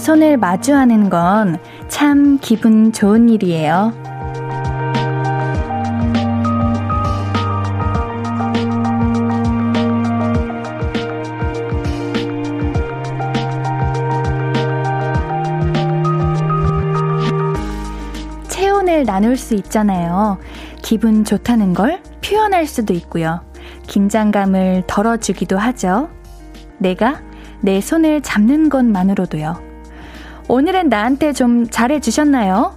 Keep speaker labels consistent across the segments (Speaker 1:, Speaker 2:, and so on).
Speaker 1: 손을 마주하는 건 참 기분 좋은 일이에요. 체온을 나눌 수 있잖아요. 기분 좋다는 걸 표현할 수도 있고요. 긴장감을 덜어주기도 하죠. 내가 내 손을 잡는 것만으로도요. 오늘은 나한테 좀 잘해주셨나요?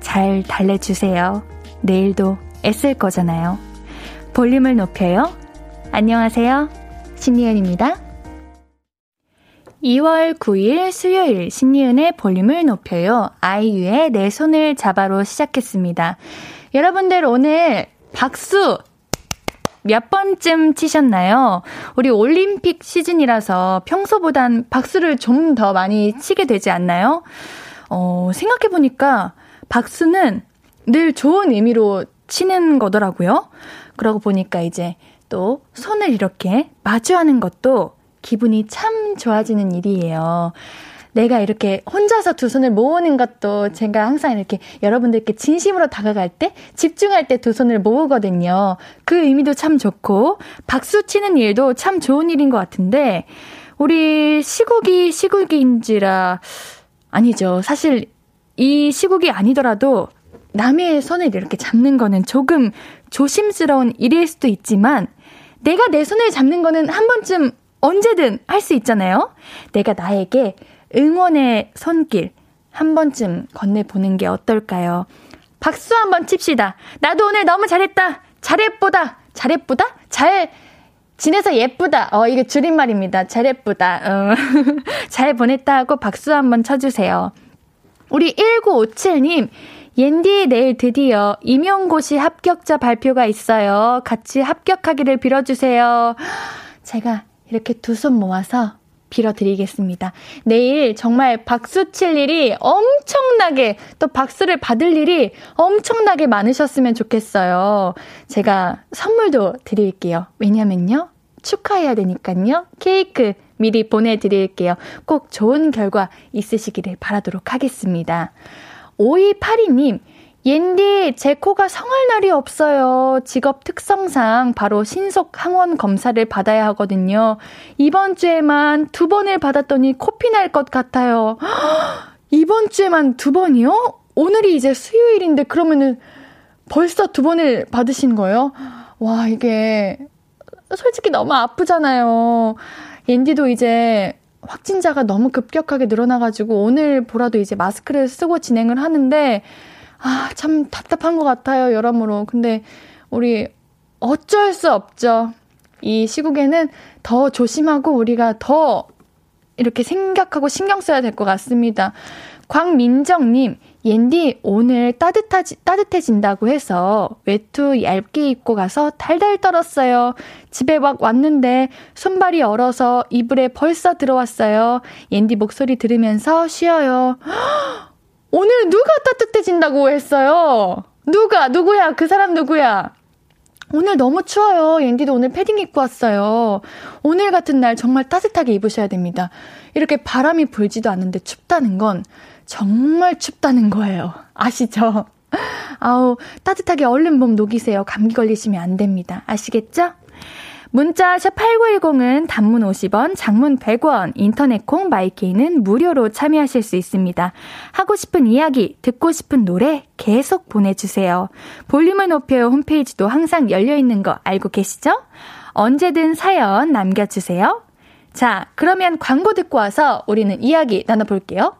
Speaker 1: 잘 달래주세요. 내일도 애쓸 거잖아요. 볼륨을 높여요. 안녕하세요. 신니은입니다. 2월 9일 수요일 신니은의 볼륨을 높여요. 아이유의 내 손을 잡아로 시작했습니다. 여러분들 오늘 박수 몇 번쯤 치셨나요? 우리 올림픽 시즌이라서 평소보단 박수를 좀 더 많이 치게 되지 않나요? 어, 생각해보니까 박수는 늘 좋은 의미로 치는 거더라고요. 그러고 보니까 이제 또 손을 이렇게 마주하는 것도 기분이 참 좋아지는 일이에요. 내가 이렇게 혼자서 두 손을 모으는 것도 제가 항상 이렇게 여러분들께 진심으로 다가갈 때, 집중할 때 두 손을 모으거든요. 그 의미도 참 좋고, 박수 치는 일도 참 좋은 일인 것 같은데, 우리 시국이 시국인지라, 아니죠. 사실 이 시국이 아니더라도 남의 손을 이렇게 잡는 거는 조금 조심스러운 일일 수도 있지만, 내가 내 손을 잡는 거는 한 번쯤 언제든 할 수 있잖아요? 내가 나에게 응원의 손길 한 번쯤 건네보는 게 어떨까요? 박수 한 번 칩시다. 나도 오늘 너무 잘했다. 잘했보다. 잘했보다? 잘 지내서 예쁘다. 어, 이게 줄임말입니다. 잘했쁘다. 어. 잘 보냈다 하고 박수 한번 쳐주세요. 우리 1957님, 옌디 내일 드디어 임용고시 합격자 발표가 있어요. 같이 합격하기를 빌어주세요. 제가 이렇게 두 손 모아서 빌어드리겠습니다. 내일 정말 박수 칠 일이 엄청나게 또 박수를 받을 일이 엄청나게 많으셨으면 좋겠어요. 제가 선물도 드릴게요. 왜냐면요. 축하해야 되니까요. 케이크 미리 보내드릴게요. 꼭 좋은 결과 있으시기를 바라도록 하겠습니다. 5282님, 옌디, 제 코가 성할 날이 없어요. 직업 특성상 바로 신속 항원 검사를 받아야 하거든요. 이번 주에만 두 번을 받았더니 코피 날 것 같아요. 이번 주에만 두 번이요? 오늘이 이제 수요일인데 그러면은 벌써 두 번을 받으신 거예요? 와, 이게 솔직히 너무 아프잖아요. 옌디도 이제 확진자가 너무 급격하게 늘어나가지고 오늘 보라도 이제 마스크를 쓰고 진행을 하는데 아, 참 답답한 것 같아요, 여러모로. 근데 우리 어쩔 수 없죠. 이 시국에는 더 조심하고 우리가 더 이렇게 생각하고 신경 써야 될 것 같습니다. 광민정님, 옌디 오늘 따뜻하지, 따뜻해진다고 해서 외투 얇게 입고 가서 달달 떨었어요. 집에 막 왔는데 손발이 얼어서 이불에 벌써 들어왔어요. 옌디 목소리 들으면서 쉬어요. 오늘 누가 따뜻해진다고 했어요? 누가? 누구야? 그 사람 누구야? 오늘 너무 추워요. 옌디도 오늘 패딩 입고 왔어요. 오늘 같은 날 정말 따뜻하게 입으셔야 됩니다. 이렇게 바람이 불지도 않는데 춥다는 건 정말 춥다는 거예요. 아시죠? 아우, 따뜻하게 얼른 몸 녹이세요. 감기 걸리시면 안 됩니다. 아시겠죠? 문자 샵 8910은 단문 50원, 장문 100원, 인터넷 콩 마이케이는 무료로 참여하실 수 있습니다. 하고 싶은 이야기, 듣고 싶은 노래 계속 보내주세요. 볼륨을 높여요 홈페이지도 항상 열려있는 거 알고 계시죠? 언제든 사연 남겨주세요. 자, 그러면 광고 듣고 와서 우리는 이야기 나눠볼게요.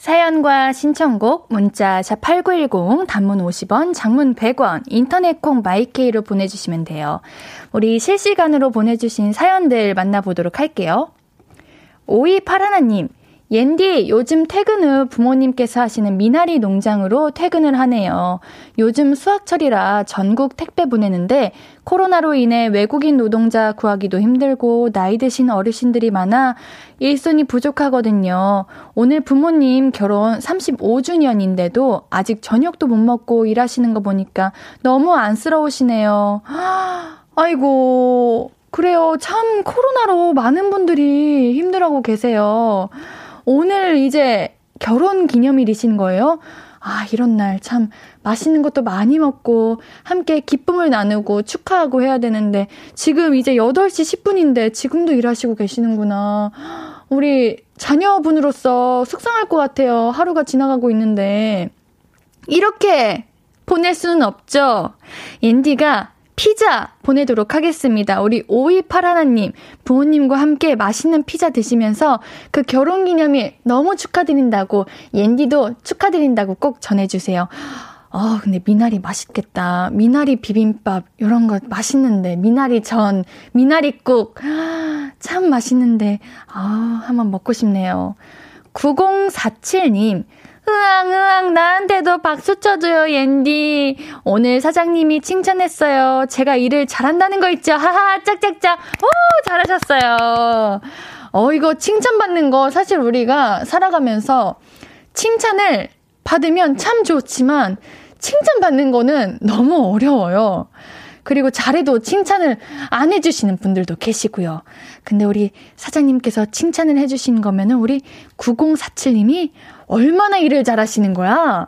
Speaker 1: 사연과 신청곡 문자 샵8910 단문 50원, 장문 100원, 인터넷 콩 마이케이로 보내 주시면 돼요. 우리 실시간으로 보내 주신 사연들 만나 보도록 할게요. 5281님, 옌디, 요즘 퇴근 후 부모님께서 하시는 미나리 농장으로 퇴근을 하네요. 요즘 수확철이라 전국 택배 보내는데 코로나로 인해 외국인 노동자 구하기도 힘들고 나이 드신 어르신들이 많아 일손이 부족하거든요. 오늘 부모님 결혼 35주년인데도 아직 저녁도 못 먹고 일하시는 거 보니까 너무 안쓰러우시네요. 아이고, 그래요. 참 코로나로 많은 분들이 힘들어하고 계세요. 오늘 이제 결혼 기념일이신 거예요? 아, 이런 날 참 맛있는 것도 많이 먹고 함께 기쁨을 나누고 축하하고 해야 되는데 지금 이제 8시 10분인데 지금도 일하시고 계시는구나. 우리 자녀분으로서 속상할 것 같아요. 하루가 지나가고 있는데. 이렇게 보낼 수는 없죠. 앤디가 피자 보내도록 하겠습니다. 우리 5281님, 부모님과 함께 맛있는 피자 드시면서 그 결혼 기념일 너무 축하드린다고, 옌디도 축하드린다고 꼭 전해주세요. 아, 어, 근데 미나리 맛있겠다. 미나리 비빔밥, 이런 거 맛있는데. 미나리 전, 미나리국. 참 맛있는데. 아, 한번 먹고 싶네요. 9047님, 으앙, 으앙, 나한테도 박수 쳐줘요, 옌디. 오늘 사장님이 칭찬했어요. 제가 일을 잘한다는 거 있죠? 하하, 짝짝짝. 오, 잘하셨어요. 어, 이거 칭찬받는 거 사실 우리가 살아가면서 칭찬을 받으면 참 좋지만 칭찬받는 거는 너무 어려워요. 그리고 잘해도 칭찬을 안 해주시는 분들도 계시고요. 근데 우리 사장님께서 칭찬을 해주신 거면은 우리 9047님이 얼마나 일을 잘하시는 거야?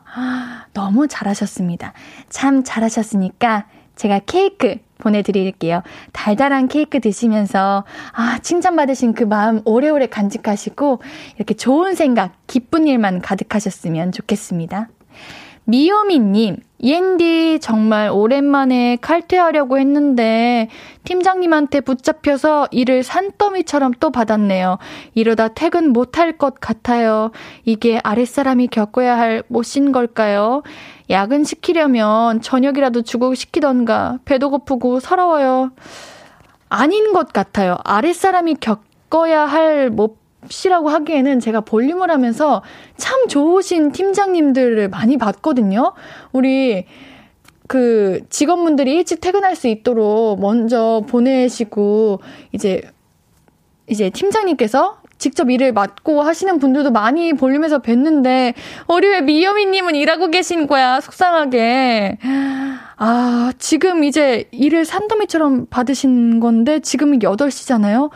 Speaker 1: 너무 잘하셨습니다. 참 잘하셨으니까 제가 케이크 보내드릴게요. 달달한 케이크 드시면서, 아, 칭찬받으신 그 마음 오래오래 간직하시고, 이렇게 좋은 생각, 기쁜 일만 가득하셨으면 좋겠습니다. 미요미님, 옌디 정말 오랜만에 칼퇴하려고 했는데 팀장님한테 붙잡혀서 일을 산더미처럼 또 받았네요. 이러다 퇴근 못할 것 같아요. 이게 아랫사람이 겪어야 할 못인 걸까요? 야근 시키려면 저녁이라도 주고 시키던가 배도 고프고 서러워요. 아닌 것 같아요. 아랫사람이 겪어야 할 못 씨라고 하기에는 제가 볼륨을 하면서 참 좋으신 팀장님들을 많이 봤거든요. 우리 그 직원분들이 일찍 퇴근할 수 있도록 먼저 보내시고 이제 이제 팀장님께서 직접 일을 맡고 하시는 분들도 많이 볼륨에서 뵀는데 우리 왜 미여미님은 일하고 계신 거야? 속상하게. 아 지금 이제 일을 산더미처럼 받으신 건데 지금 8시잖아요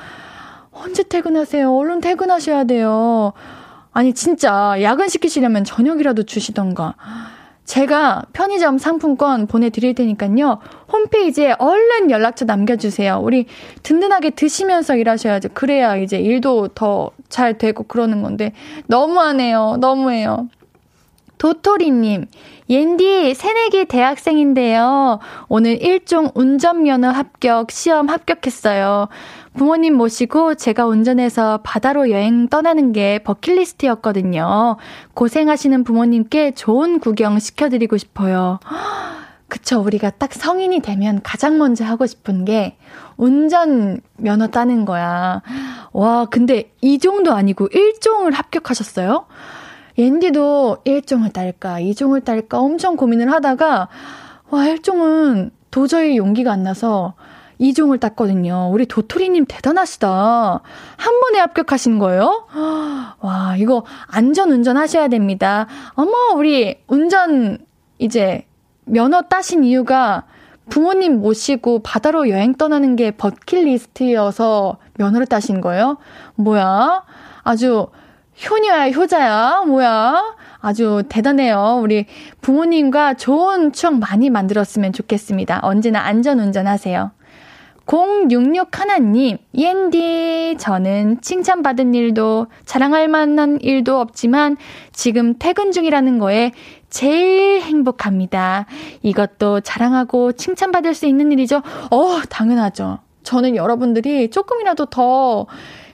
Speaker 1: 언제 퇴근하세요? 얼른 퇴근하셔야 돼요. 아니, 진짜, 야근 시키시려면 저녁이라도 주시던가. 제가 편의점 상품권 보내드릴 테니까요. 홈페이지에 얼른 연락처 남겨주세요. 우리 든든하게 드시면서 일하셔야죠. 그래야 이제 일도 더 잘 되고 그러는 건데. 너무하네요. 너무해요. 도토리님, 옌디 새내기 대학생인데요. 오늘 일종 운전면허 합격 시험 합격했어요. 부모님 모시고 제가 운전해서 바다로 여행 떠나는 게 버킷리스트였거든요. 고생하시는 부모님께 좋은 구경 시켜드리고 싶어요. 그쵸. 우리가 딱 성인이 되면 가장 먼저 하고 싶은 게 운전 면허 따는 거야. 와, 근데 이 정도 아니고 1종을 합격하셨어요? 옌디도 1종을 딸까, 2종을 딸까 엄청 고민을 하다가, 와, 1종은 도저히 용기가 안 나서 이종을 땄거든요. 우리 도토리님 대단하시다. 한 번에 합격하신 거예요? 와, 이거 안전 운전 하셔야 됩니다. 어머, 우리 운전 이제 면허 따신 이유가 부모님 모시고 바다로 여행 떠나는 게 버킷리스트여서 면허를 따신 거예요? 뭐야? 아주 효녀야, 효자야? 뭐야? 아주 대단해요. 우리 부모님과 좋은 추억 많이 만들었으면 좋겠습니다. 언제나 안전 운전하세요. 066 하나님, 옌디, 저는 칭찬받은 일도 자랑할 만한 일도 없지만 지금 퇴근 중이라는 거에 제일 행복합니다. 이것도 자랑하고 칭찬받을 수 있는 일이죠? 어, 당연하죠. 저는 여러분들이 조금이라도 더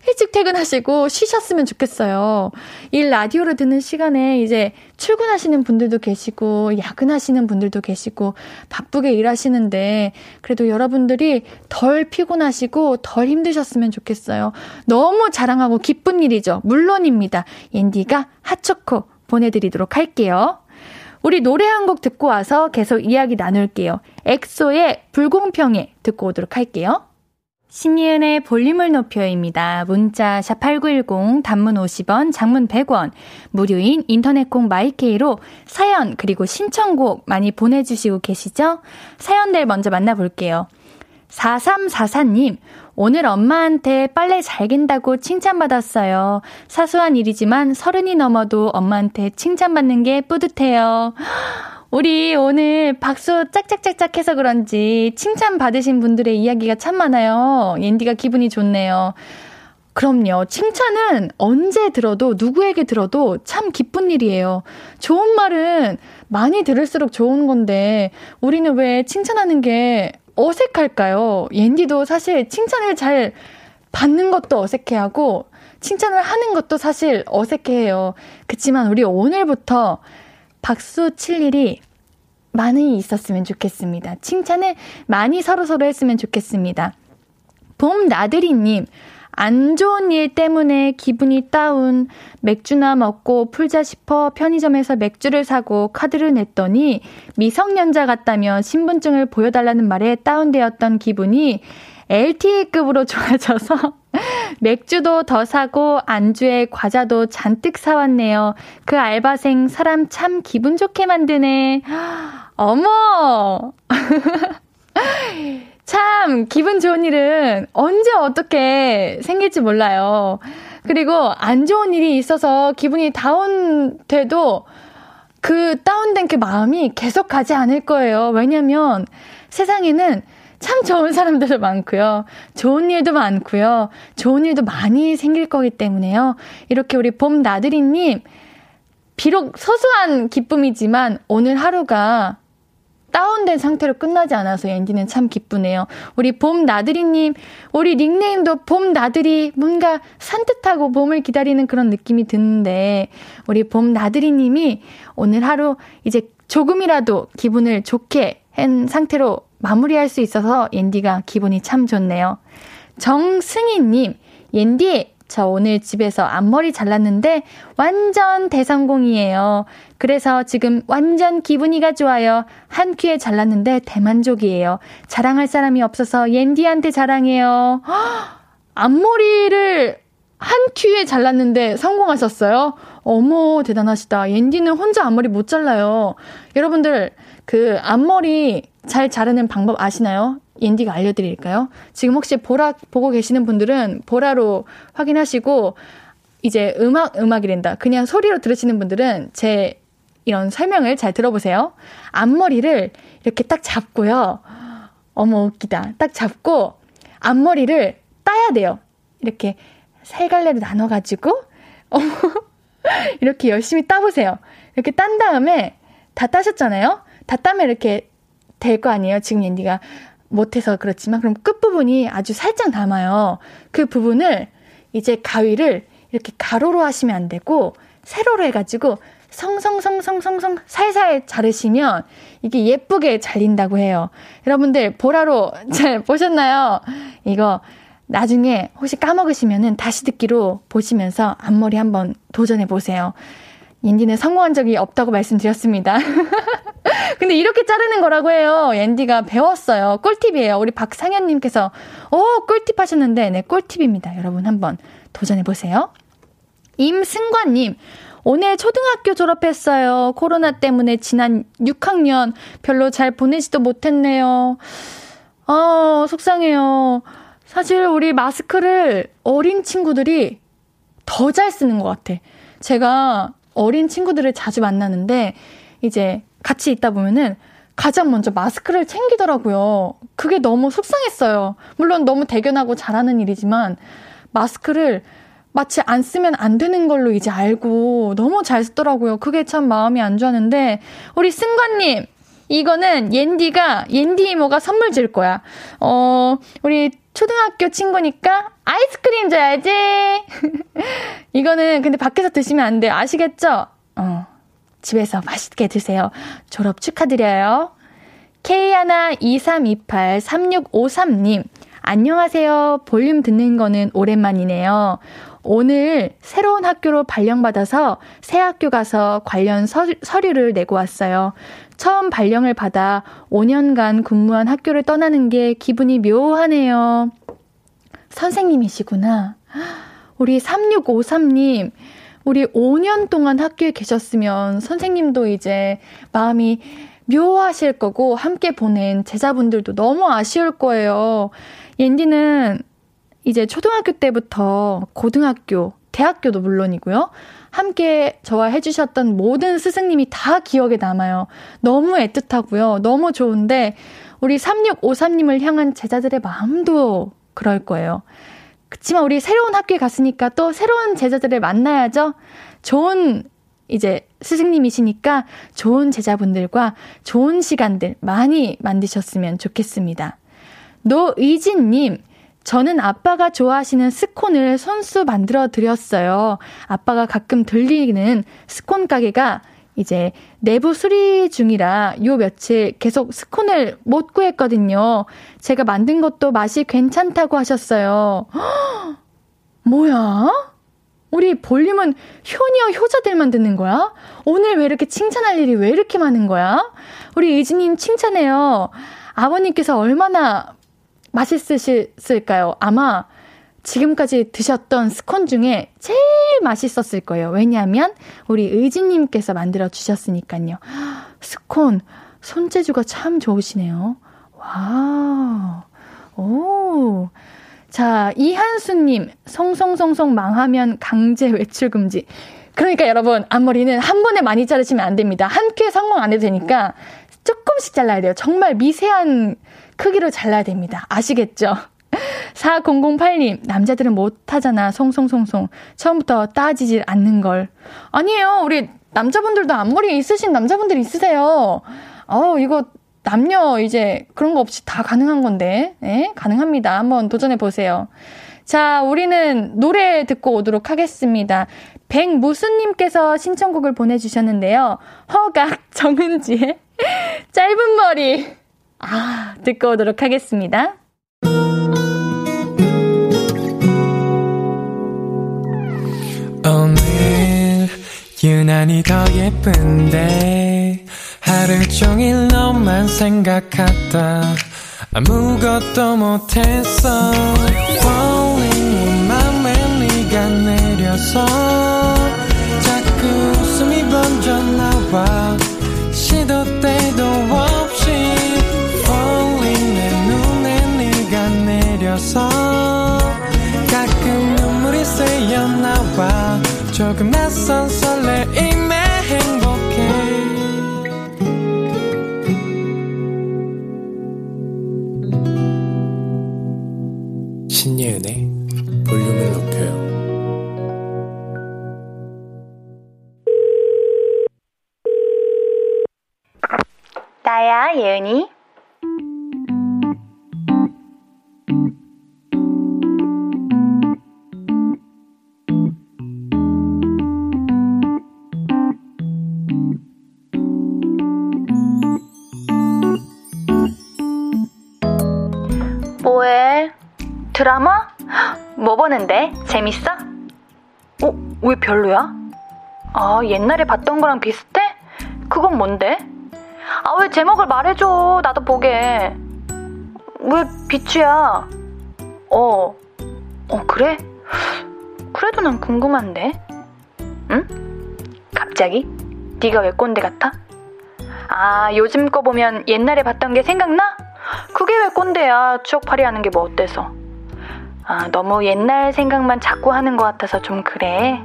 Speaker 1: 일찍 퇴근하시고 쉬셨으면 좋겠어요. 이 라디오를 듣는 시간에 이제 출근하시는 분들도 계시고, 야근하시는 분들도 계시고, 바쁘게 일하시는데, 그래도 여러분들이 덜 피곤하시고, 덜 힘드셨으면 좋겠어요. 너무 자랑하고 기쁜 일이죠. 물론입니다. 옌디가 핫초코 보내드리도록 할게요. 우리 노래 한 곡 듣고 와서 계속 이야기 나눌게요. 엑소의 불공평해 듣고 오도록 할게요. 신예은의 볼륨을 높여요입니다. 문자 샵8910 단문 50원, 장문 100원, 무료인 인터넷 콩 마이케이로 사연 그리고 신청곡 많이 보내 주시고 계시죠? 사연들 먼저 만나 볼게요. 4344님, 오늘 엄마한테 빨래 잘 갠다고 칭찬받았어요. 사소한 일이지만 서른이 넘어도 엄마한테 칭찬받는 게 뿌듯해요. 우리 오늘 박수 짝짝짝짝 해서 그런지 칭찬 받으신 분들의 이야기가 참 많아요. 옌디가 기분이 좋네요. 그럼요. 칭찬은 언제 들어도 누구에게 들어도 참 기쁜 일이에요. 좋은 말은 많이 들을수록 좋은 건데 우리는 왜 칭찬하는 게 어색할까요? 옌디도 사실 칭찬을 잘 받는 것도 어색해하고 칭찬을 하는 것도 사실 어색해해요. 그치만 우리 오늘부터 박수 칠 일이 많이 있었으면 좋겠습니다. 칭찬을 많이 서로서로 했으면 좋겠습니다. 봄 나들이님, 안 좋은 일 때문에 기분이 다운, 맥주나 먹고 풀자 싶어 편의점에서 맥주를 사고 카드를 냈더니 미성년자 같다며 신분증을 보여달라는 말에 다운되었던 기분이 LTE급으로 좋아져서 맥주도 더 사고 안주에 과자도 잔뜩 사왔네요. 그 알바생 사람 참 기분 좋게 만드네. 어머! 참, 기분 좋은 일은 언제 어떻게 생길지 몰라요. 그리고 안 좋은 일이 있어서 기분이 다운돼도 그 다운된 그 마음이 계속 가지 않을 거예요. 왜냐면 세상에는 참 좋은 사람들도 많고요. 좋은 일도 많고요. 좋은 일도 많이 생길 거기 때문에요. 이렇게 우리 봄 나들이님, 비록 소소한 기쁨이지만 오늘 하루가 다운된 상태로 끝나지 않아서 엔디는 참 기쁘네요. 우리 봄 나들이님, 우리 닉네임도 봄 나들이 뭔가 산뜻하고 봄을 기다리는 그런 느낌이 드는데, 우리 봄 나들이님이 오늘 하루 이제 조금이라도 기분을 좋게 한 상태로 마무리할 수 있어서 옌디가 기분이 참 좋네요. 정승희님, 옌디, 저 오늘 집에서 앞머리 잘랐는데 완전 대성공이에요. 그래서 지금 완전 기분이가 좋아요. 한 큐에 잘랐는데 대만족이에요. 자랑할 사람이 없어서 옌디한테 자랑해요. 앞머리를 한 큐에 잘랐는데 성공하셨어요? 어머, 대단하시다. 옌디는 혼자 앞머리 못 잘라요. 여러분들, 그 앞머리 잘 자르는 방법 아시나요? 옌디가 알려드릴까요? 지금 혹시 보라 보고 계시는 분들은 보라로 확인하시고 이제 음악 음악이 된다. 그냥 소리로 들으시는 분들은 제 이런 설명을 잘 들어보세요. 앞머리를 이렇게 딱 잡고요. 어머 웃기다. 딱 잡고 앞머리를 따야 돼요. 이렇게 세 갈래로 나눠가지고 어머 이렇게 열심히 따보세요. 이렇게 딴 다음에 다 따셨잖아요. 다 따면 이렇게 될 거 아니에요. 지금 옌디가 못해서 그렇지만 그럼 끝부분이 아주 살짝 남아요. 그 부분을 이제 가위를 이렇게 가로로 하시면 안 되고 세로로 해가지고 성성성성성성 살살 자르시면 이게 예쁘게 잘린다고 해요. 여러분들 보라로 잘 보셨나요? 이거 나중에 혹시 까먹으시면은 다시 듣기로 보시면서 앞머리 한번 도전해 보세요. 옌디는 성공한 적이 없다고 말씀드렸습니다. 근데 이렇게 자르는 거라고 해요. 옌디가 배웠어요. 꿀팁이에요. 우리 박상현님께서, 오, 꿀팁 하셨는데, 네, 꿀팁입니다. 여러분 한번 도전해보세요. 임승관님, 오늘 초등학교 졸업했어요. 코로나 때문에 지난 6학년 별로 잘 보내지도 못했네요. 아, 속상해요. 사실 우리 마스크를 어린 친구들이 더 잘 쓰는 것 같아. 제가 어린 친구들을 자주 만나는데 이제 같이 있다 보면은 가장 먼저 마스크를 챙기더라고요. 그게 너무 속상했어요. 물론 너무 대견하고 잘하는 일이지만 마스크를 마치 안 쓰면 안 되는 걸로 이제 알고 너무 잘 쓰더라고요. 그게 참 마음이 안 좋았는데 우리 승관님 이거는 옌디가 옌디 이모가 선물 줄 거야. 어 우리 초등학교 친구니까 아이스크림 줘야지. 이거는 근데 밖에서 드시면 안 돼요. 아시겠죠? 어. 집에서 맛있게 드세요. 졸업 축하드려요. K123283653님. 안녕하세요. 볼륨 듣는 거는 오랜만이네요. 오늘 새로운 학교로 발령받아서 새 학교 가서 관련 서, 서류를 내고 왔어요. 처음 발령을 받아 5년간 근무한 학교를 떠나는 게 기분이 묘하네요. 선생님이시구나. 우리 3653님, 우리 5년 동안 학교에 계셨으면 선생님도 이제 마음이 묘하실 거고 함께 보낸 제자분들도 너무 아쉬울 거예요. 옌디는 이제 초등학교 때부터 고등학교, 대학교도 물론이고요. 함께 저와 해주셨던 모든 스승님이 다 기억에 남아요. 너무 애틋하고요. 너무 좋은데, 우리 3653님을 향한 제자들의 마음도 그럴 거예요. 그치만 우리 새로운 학교에 갔으니까 또 새로운 제자들을 만나야죠. 좋은 이제 스승님이시니까 좋은 제자분들과 좋은 시간들 많이 만드셨으면 좋겠습니다. 노의진님, 저는 아빠가 좋아하시는 스콘을 손수 만들어 드렸어요. 아빠가 가끔 들리는 스콘 가게가 이제 내부 수리 중이라 요 며칠 계속 스콘을 못 구했거든요. 제가 만든 것도 맛이 괜찮다고 하셨어요. 허, 뭐야? 우리 볼륨은 효녀 효자들만 듣는 거야? 오늘 왜 이렇게 칭찬할 일이 왜 이렇게 많은 거야? 우리 의지님 칭찬해요. 아버님께서 얼마나 맛있으실까요? 아마 지금까지 드셨던 스콘 중에 제일 맛있었을 거예요. 왜냐하면 우리 의진님께서 만들어 주셨으니까요. 스콘, 손재주가 참 좋으시네요. 와, 오. 자, 이한수님, 성성성성 망하면 강제 외출 금지. 그러니까 여러분, 앞머리는 한 번에 많이 자르시면 안 됩니다. 한 큐에 성공 안 해도 되니까 조금씩 잘라야 돼요. 정말 미세한 크기로 잘라야 됩니다. 아시겠죠? 4008님, 남자들은 못하잖아. 송송송송. 처음부터 따지질 않는 걸. 아니에요. 우리 남자분들도 앞머리 있으신 남자분들 있으세요. 어 이거 남녀 이제 그런 거 없이 다 가능한 건데. 예? 가능합니다. 한번 도전해 보세요. 자, 우리는 노래 듣고 오도록 하겠습니다. 백무수님께서 신청곡을 보내주셨는데요. 허각 정은지의 짧은 머리. 아, 듣고 오도록 하겠습니다.
Speaker 2: 오늘 유난히 더 예쁜데 하루 종일 너만 생각하다 아무것도 못했어 Falling 맘에 네가 내려서 자꾸 웃음이 번져 나와 내려서 가끔 눈물이 새어 나와 조금 낯선 설레임
Speaker 1: 재밌어? 어? 왜 별로야? 아, 옛날에 봤던 거랑 비슷해? 그건 뭔데? 아, 왜 제목을 말해줘. 나도 보게. 왜 비추야? 어, 어, 그래? 그래도 난 궁금한데. 응? 갑자기? 네가 왜 꼰대 같아? 아, 요즘 거 보면 옛날에 봤던 게 생각나? 그게 왜 꼰대야. 추억팔이 하는 게 뭐 어때서. 아, 너무 옛날 생각만 자꾸 하는 것 같아서 좀 그래.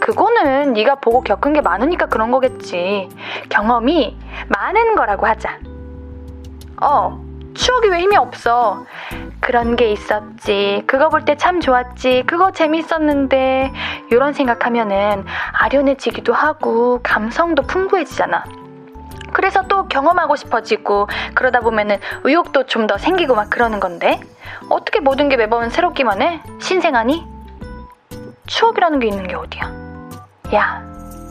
Speaker 1: 그거는 네가 보고 겪은 게 많으니까 그런 거겠지. 경험이 많은 거라고 하자. 어, 추억이 왜 힘이 없어? 그런 게 있었지. 그거 볼 때 참 좋았지. 그거 재밌었는데. 이런 생각하면은 아련해지기도 하고 감성도 풍부해지잖아. 그래서 또 경험하고 싶어지고 그러다 보면은 의욕도 좀 더 생기고 막 그러는 건데 어떻게 모든 게 매번 새롭기만 해? 신생아니? 추억이라는 게 있는 게 어디야? 야,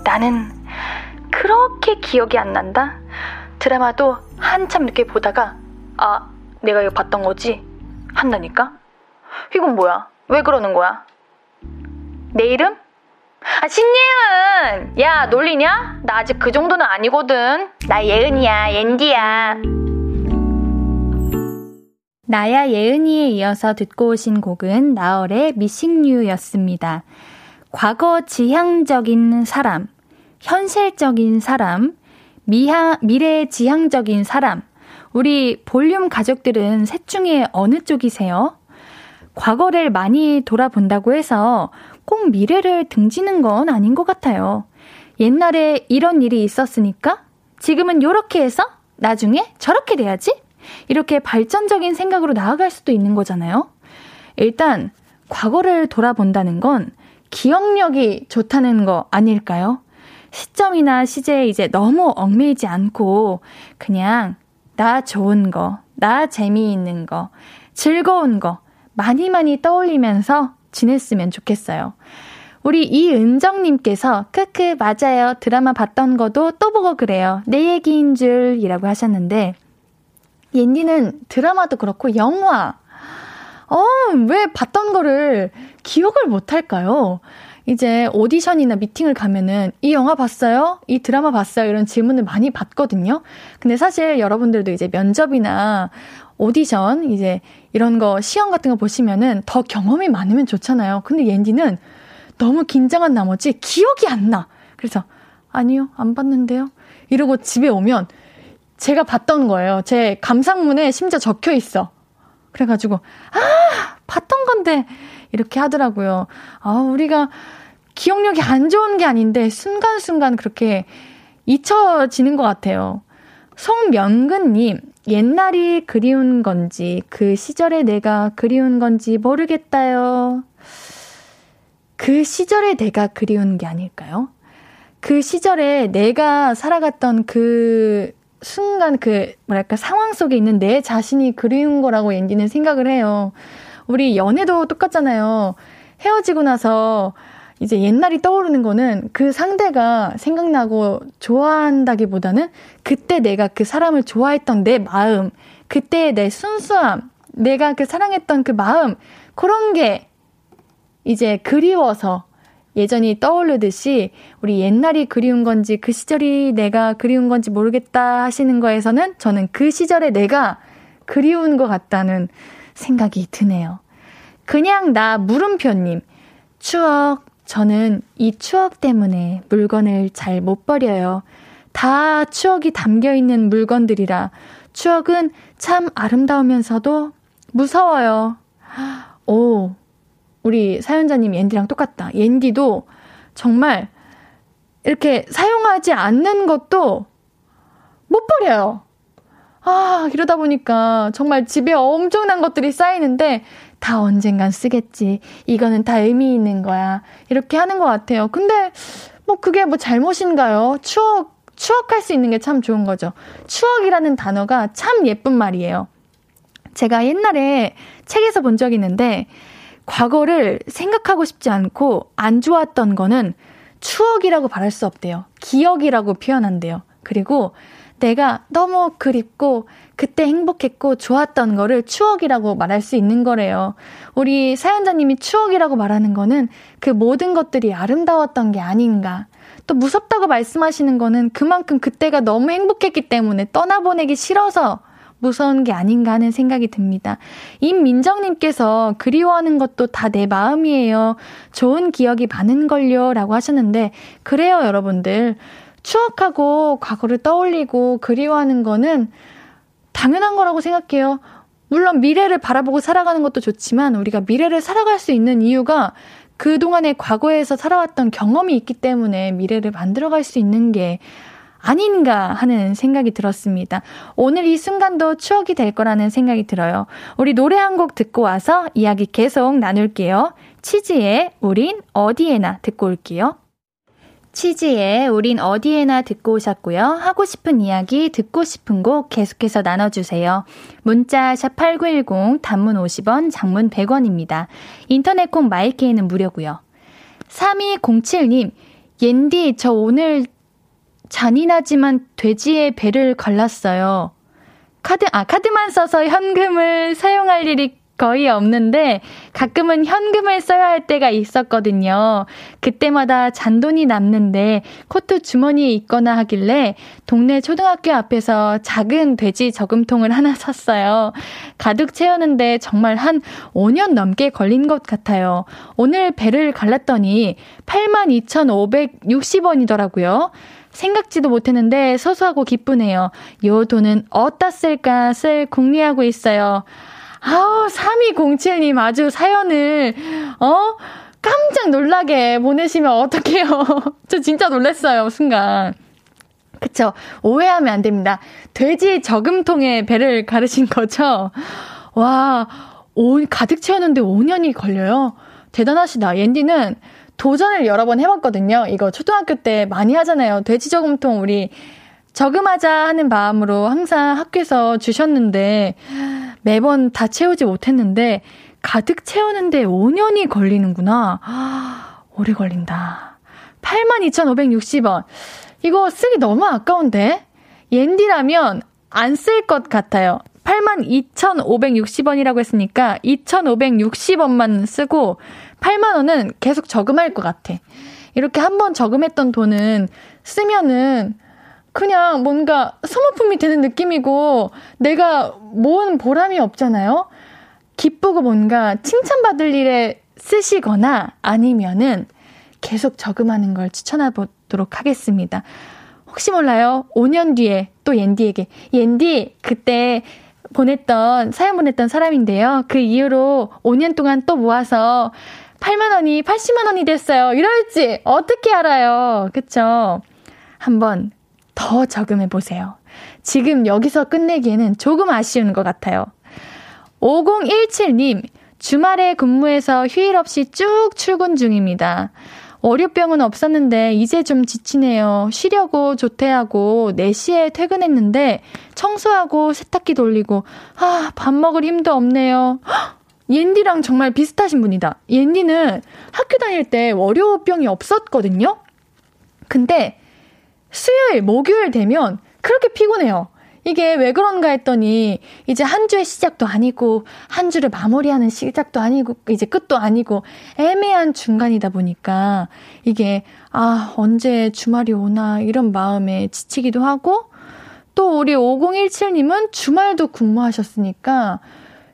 Speaker 1: 나는 그렇게 기억이 안 난다? 드라마도 한참 늦게 보다가 아, 내가 이거 봤던 거지? 한다니까? 이건 뭐야? 왜 그러는 거야? 내 이름? 아, 신예은! 야, 놀리냐? 나 아직 그 정도는 아니거든. 나 예은이야, 옌디야. 나야 예은이에 이어서 듣고 오신 곡은 나얼의 미싱유였습니다. 과거 지향적인 사람, 현실적인 사람, 미하, 미래 지향적인 사람. 우리 볼륨 가족들은 셋 중에 어느 쪽이세요? 과거를 많이 돌아본다고 해서 꼭 미래를 등지는 건 아닌 것 같아요. 옛날에 이런 일이 있었으니까 지금은 이렇게 해서 나중에 저렇게 돼야지? 이렇게 발전적인 생각으로 나아갈 수도 있는 거잖아요. 일단, 과거를 돌아본다는 건 기억력이 좋다는 거 아닐까요? 시점이나 시제에 이제 너무 얽매이지 않고 그냥 나 좋은 거, 나 재미있는 거, 즐거운 거 많이 많이 떠올리면서 지냈으면 좋겠어요. 우리 이은정님께서, 크크, 맞아요. 드라마 봤던 거도 또 보고 그래요. 내 얘기인 줄 이라고 하셨는데, 옌디는 드라마도 그렇고, 영화, 어, 왜 봤던 거를 기억을 못 할까요? 이제 오디션이나 미팅을 가면은 이 영화 봤어요? 이 드라마 봤어요? 이런 질문을 많이 받거든요. 근데 사실 여러분들도 이제 면접이나 오디션 이제 이런 거 시험 같은 거 보시면은 더 경험이 많으면 좋잖아요. 근데 옌디는 너무 긴장한 나머지 기억이 안 나. 그래서 아니요, 안 봤는데요. 이러고 집에 오면 제가 봤던 거예요. 제 감상문에 심지어 적혀 있어. 그래가지고 아 봤던 건데 이렇게 하더라고요. 아 우리가 기억력이 안 좋은 게 아닌데 순간순간 그렇게 잊혀지는 것 같아요. 송명근님, 옛날이 그리운 건지, 그 시절에 내가 그리운 건지 모르겠다요. 그 시절에 내가 그리운 게 아닐까요? 그 시절에 내가 살아갔던 그 순간 그, 뭐랄까, 상황 속에 있는 내 자신이 그리운 거라고 엔디는 생각을 해요. 우리 연애도 똑같잖아요. 헤어지고 나서 이제 옛날이 떠오르는 거는 그 상대가 생각나고 좋아한다기보다는 그때 내가 그 사람을 좋아했던 내 마음, 그때의 내 순수함, 내가 그 사랑했던 그 마음, 그런 게 이제 그리워서 예전이 떠오르듯이 우리 옛날이 그리운 건지 그 시절이 내가 그리운 건지 모르겠다 하시는 거에서는 저는 그 시절에 내가 그리운 것 같다는 생각이 드네요. 그냥 나 물음표님. 추억. 저는 이 추억 때문에 물건을 잘 못 버려요. 다 추억이 담겨 있는 물건들이라 추억은 참 아름다우면서도 무서워요. 오, 우리 사연자님 옌디랑 똑같다. 옌디도 정말 이렇게 사용하지 않는 것도 못 버려요. 아, 이러다 보니까 정말 집에 엄청난 것들이 쌓이는데 다 언젠간 쓰겠지. 이거는 다 의미 있는 거야. 이렇게 하는 것 같아요. 근데 뭐 그게 뭐 잘못인가요? 추억, 추억할 수 있는 게 참 좋은 거죠. 추억이라는 단어가 참 예쁜 말이에요. 제가 옛날에 책에서 본 적이 있는데 과거를 생각하고 싶지 않고 안 좋았던 거는 추억이라고 말할 수 없대요. 기억이라고 표현한대요. 그리고 내가 너무 그립고 그때 행복했고 좋았던 거를 추억이라고 말할 수 있는 거래요. 우리 사연자님이 추억이라고 말하는 거는 그 모든 것들이 아름다웠던 게 아닌가. 또 무섭다고 말씀하시는 거는 그만큼 그때가 너무 행복했기 때문에 떠나보내기 싫어서 무서운 게 아닌가 하는 생각이 듭니다. 임민정님께서 그리워하는 것도 다 내 마음이에요. 좋은 기억이 많은걸요. 라고 하셨는데, 그래요, 여러분들. 추억하고 과거를 떠올리고 그리워하는 거는 당연한 거라고 생각해요. 물론 미래를 바라보고 살아가는 것도 좋지만 우리가 미래를 살아갈 수 있는 이유가 그동안의 과거에서 살아왔던 경험이 있기 때문에 미래를 만들어갈 수 있는 게 아닌가 하는 생각이 들었습니다. 오늘 이 순간도 추억이 될 거라는 생각이 들어요. 우리 노래 한 곡 듣고 와서 이야기 계속 나눌게요. 치즈의 우린 어디에나 듣고 올게요. 치즈의 우린 어디에나 듣고 오셨고요. 하고 싶은 이야기, 듣고 싶은 곡 계속해서 나눠주세요. 문자 샵8910 단문 50원, 장문 100원입니다. 인터넷 콩 마이케이는 무료고요. 3207님, 옌디, 저 오늘 잔인하지만 돼지의 배를 갈랐어요. 카드, 아, 카드만 써서 현금을 사용할 일이 거의 없는데 가끔은 현금을 써야 할 때가 있었거든요. 그때마다 잔돈이 남는데 코트 주머니에 있거나 하길래 동네 초등학교 앞에서 작은 돼지 저금통을 하나 샀어요. 가득 채우는데 정말 한 5년 넘게 걸린 것 같아요. 오늘 배를 갈랐더니 82,560원이더라고요. 생각지도 못했는데 소소하고 기쁘네요. 요 돈은 어디다 쓸까 쓸 궁리하고 있어요. 아우, 3207님 아주 사연을, 어? 깜짝 놀라게 보내시면 어떡해요. 저 진짜 놀랐어요, 순간. 그쵸. 오해하면 안 됩니다. 돼지 저금통에 배를 가르신 거죠? 와, 오, 가득 채웠는데 5년이 걸려요? 대단하시다. 옌디는 도전을 여러 번 해봤거든요. 이거 초등학교 때 많이 하잖아요. 돼지 저금통 우리 저금하자 하는 마음으로 항상 학교에서 주셨는데 매번 다 채우지 못했는데 가득 채우는데 5년이 걸리는구나. 아, 오래 걸린다. 82,560원. 이거 쓰기 너무 아까운데? 옌디라면 안 쓸 것 같아요. 82,560원이라고 했으니까 2,560원만 쓰고 8만원은 계속 저금할 것 같아. 이렇게 한번 저금했던 돈은 쓰면은 그냥 뭔가 소모품이 되는 느낌이고 내가 모은 보람이 없잖아요? 기쁘고 뭔가 칭찬받을 일에 쓰시거나 아니면은 계속 저금하는 걸 추천해보도록 하겠습니다. 혹시 몰라요? 5년 뒤에 또 옌디에게 옌디 그때 보냈던 사연 보냈던 사람인데요. 그 이후로 5년 동안 또 모아서 8만 원이 80만 원이 됐어요. 이럴지 어떻게 알아요? 그쵸? 한번 더 저금해 보세요. 지금 여기서 끝내기에는 조금 아쉬운 것 같아요. 5017님, 주말에 근무해서 휴일 없이 쭉 출근 중입니다. 월요병은 없었는데 이제 좀 지치네요. 쉬려고 조퇴하고 4시에 퇴근했는데 청소하고 세탁기 돌리고 아, 밥 먹을 힘도 없네요. 옌디랑 정말 비슷하신 분이다. 옌디는 학교 다닐 때 월요병이 없었거든요. 근데 수요일, 목요일 되면 그렇게 피곤해요. 이게 왜 그런가 했더니 이제 한 주의 시작도 아니고 한 주를 마무리하는 시작도 아니고 이제 끝도 아니고 애매한 중간이다 보니까 이게 아 언제 주말이 오나 이런 마음에 지치기도 하고 또 우리 5017님은 주말도 근무하셨으니까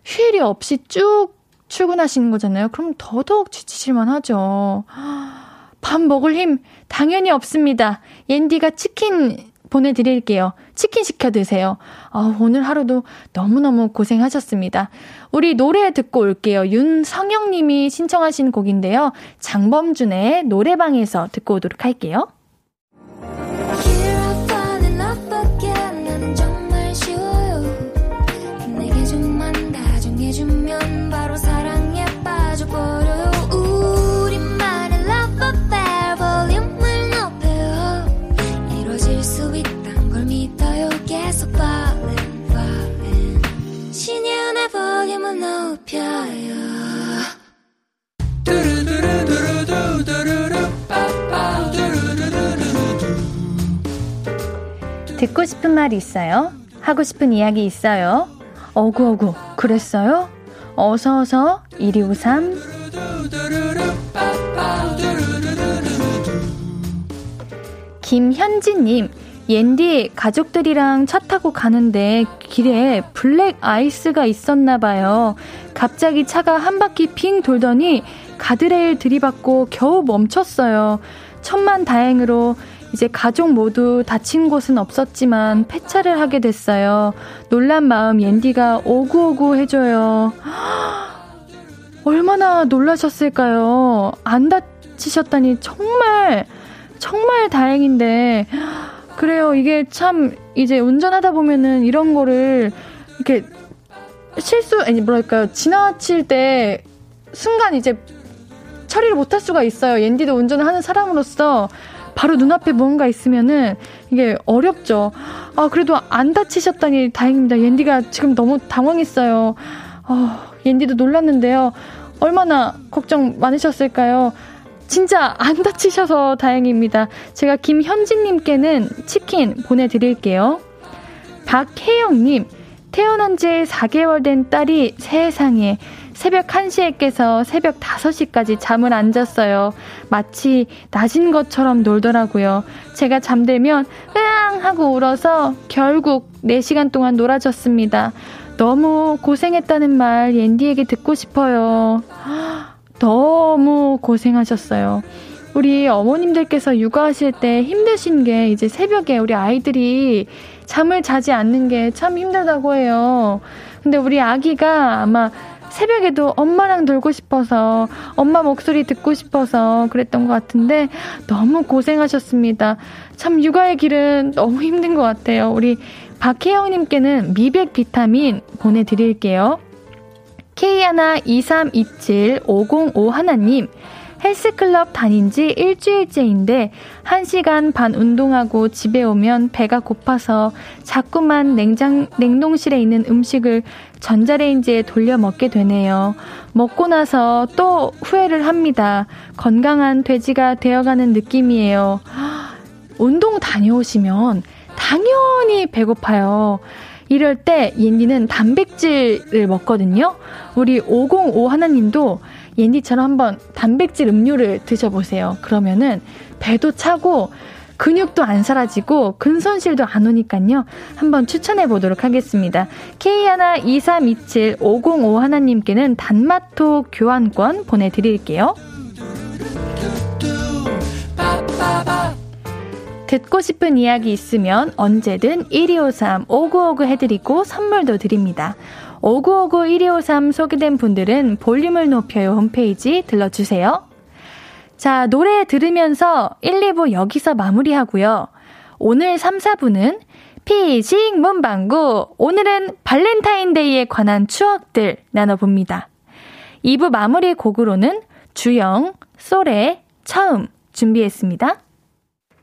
Speaker 1: 휴일이 없이 쭉 출근하시는 거잖아요. 그럼 더더욱 지치실만 하죠. 밥 먹을 힘 당연히 없습니다. 옌디가 치킨 보내드릴게요. 치킨 시켜 드세요. 아, 오늘 하루도 너무너무 고생하셨습니다. 우리 노래 듣고 올게요. 윤성영 님이 신청하신 곡인데요. 장범준의 노래방에서 듣고 오도록 할게요. 듣고 싶은 말 있어요? 하고 싶은 이야기 있어요? 어구어구, 그랬어요? 어서어서 1253 김현진님, 옌디 가족들이랑 차 타고 가는데 길에 블랙 아이스가 있었나 봐요. 갑자기 차가 한 바퀴 핑 돌더니 가드레일 들이받고 겨우 멈췄어요. 천만 다행으로 이제 가족 모두 다친 곳은 없었지만 폐차를 하게 됐어요. 놀란 마음 옌디가 오구오구 해줘요. 얼마나 놀라셨을까요? 안 다치셨다니 정말 정말 다행인데 그래요. 이게 참 이제 운전하다 보면은 이런 거를 이렇게 실수 아니 뭐랄까요 지나칠 때 순간 이제 처리를 못할 수가 있어요. 옌디도 운전을 하는 사람으로서 바로 눈앞에 뭔가 있으면은 이게 어렵죠. 아, 그래도 안 다치셨다니 다행입니다. 옌디가 지금 너무 당황했어요. 아, 옌디도 놀랐는데요. 얼마나 걱정 많으셨을까요? 진짜 안 다치셔서 다행입니다. 제가 김현진님께는 치킨 보내드릴게요. 박혜영님, 태어난 지 4개월 된 딸이 세상에 새벽 1시에 깨서 새벽 5시까지 잠을 안 잤어요. 마치 낮인 것처럼 놀더라고요. 제가 잠들면 으앙 하고 울어서 결국 4시간 동안 놀아줬습니다. 너무 고생했다는 말 옌디에게 듣고 싶어요. 너무 고생하셨어요. 우리 어머님들께서 육아하실 때 힘드신 게 이제 새벽에 우리 아이들이 잠을 자지 않는 게 참 힘들다고 해요. 근데 우리 아기가 아마 새벽에도 엄마랑 놀고 싶어서 엄마 목소리 듣고 싶어서 그랬던 것 같은데 너무 고생하셨습니다. 참 육아의 길은 너무 힘든 것 같아요. 우리 박혜영님께는 미백 비타민 보내드릴게요. K12327-505 하나님, 헬스클럽 다닌 지 일주일째인데, 1시간 반 운동하고 집에 오면 배가 고파서 자꾸만 냉장, 냉동실에 있는 음식을 전자레인지에 돌려 먹게 되네요. 먹고 나서 또 후회를 합니다. 건강한 돼지가 되어가는 느낌이에요. 운동 다녀오시면 당연히 배고파요. 이럴 때 옌디는 단백질을 먹거든요. 우리 505 하나님도 옌디처럼 한번 단백질 음료를 드셔보세요. 그러면은 배도 차고 근육도 안 사라지고 근손실도 안 오니까요. 한번 추천해 보도록 하겠습니다. K12327-505 하나님께는 단마토 교환권 보내드릴게요. 듣고 싶은 이야기 있으면 언제든 1253-5959 해드리고 선물도 드립니다. 5959-1253 소개된 분들은 볼륨을 높여요 홈페이지 들러주세요. 자, 노래 들으면서 1, 2부 여기서 마무리하고요. 오늘 3, 4부는 피식 문방구. 오늘은 발렌타인데이에 관한 추억들 나눠봅니다. 2부 마무리 곡으로는 주영, 솔의 처음 준비했습니다.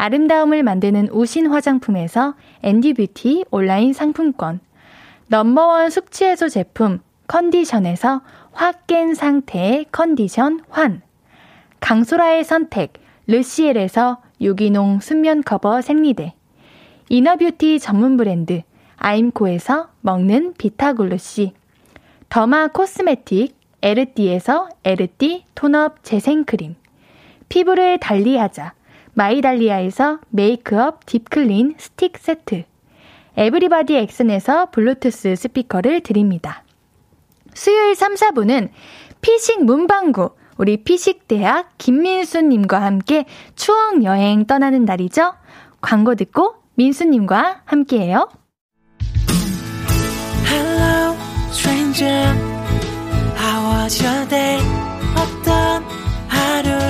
Speaker 1: 아름다움을 만드는 우신 화장품에서 앤디뷰티 온라인 상품권, 넘버원 숙취해소 제품 컨디션에서 확 깬 상태의 컨디션 환, 강소라의 선택 르시엘에서 유기농 순면 커버 생리대, inner beauty 전문 브랜드 아임코에서 먹는 비타글루시, derma cosmetic 에르띠에서 에르띠 tone up 재생크림, 피부를 달리하자 마이달리아에서 메이크업 deep clean 스틱 세트, 에브리바디 엑슨에서 블루투스 스피커를 드립니다. 수요일 3, 4부는 피식 문방구, 우리 피식대학 김민수님과 함께 추억 여행 떠나는 날이죠. 광고 듣고 민수님과 함께해요.
Speaker 3: Hello, stranger. How was your day? 어떤 하루를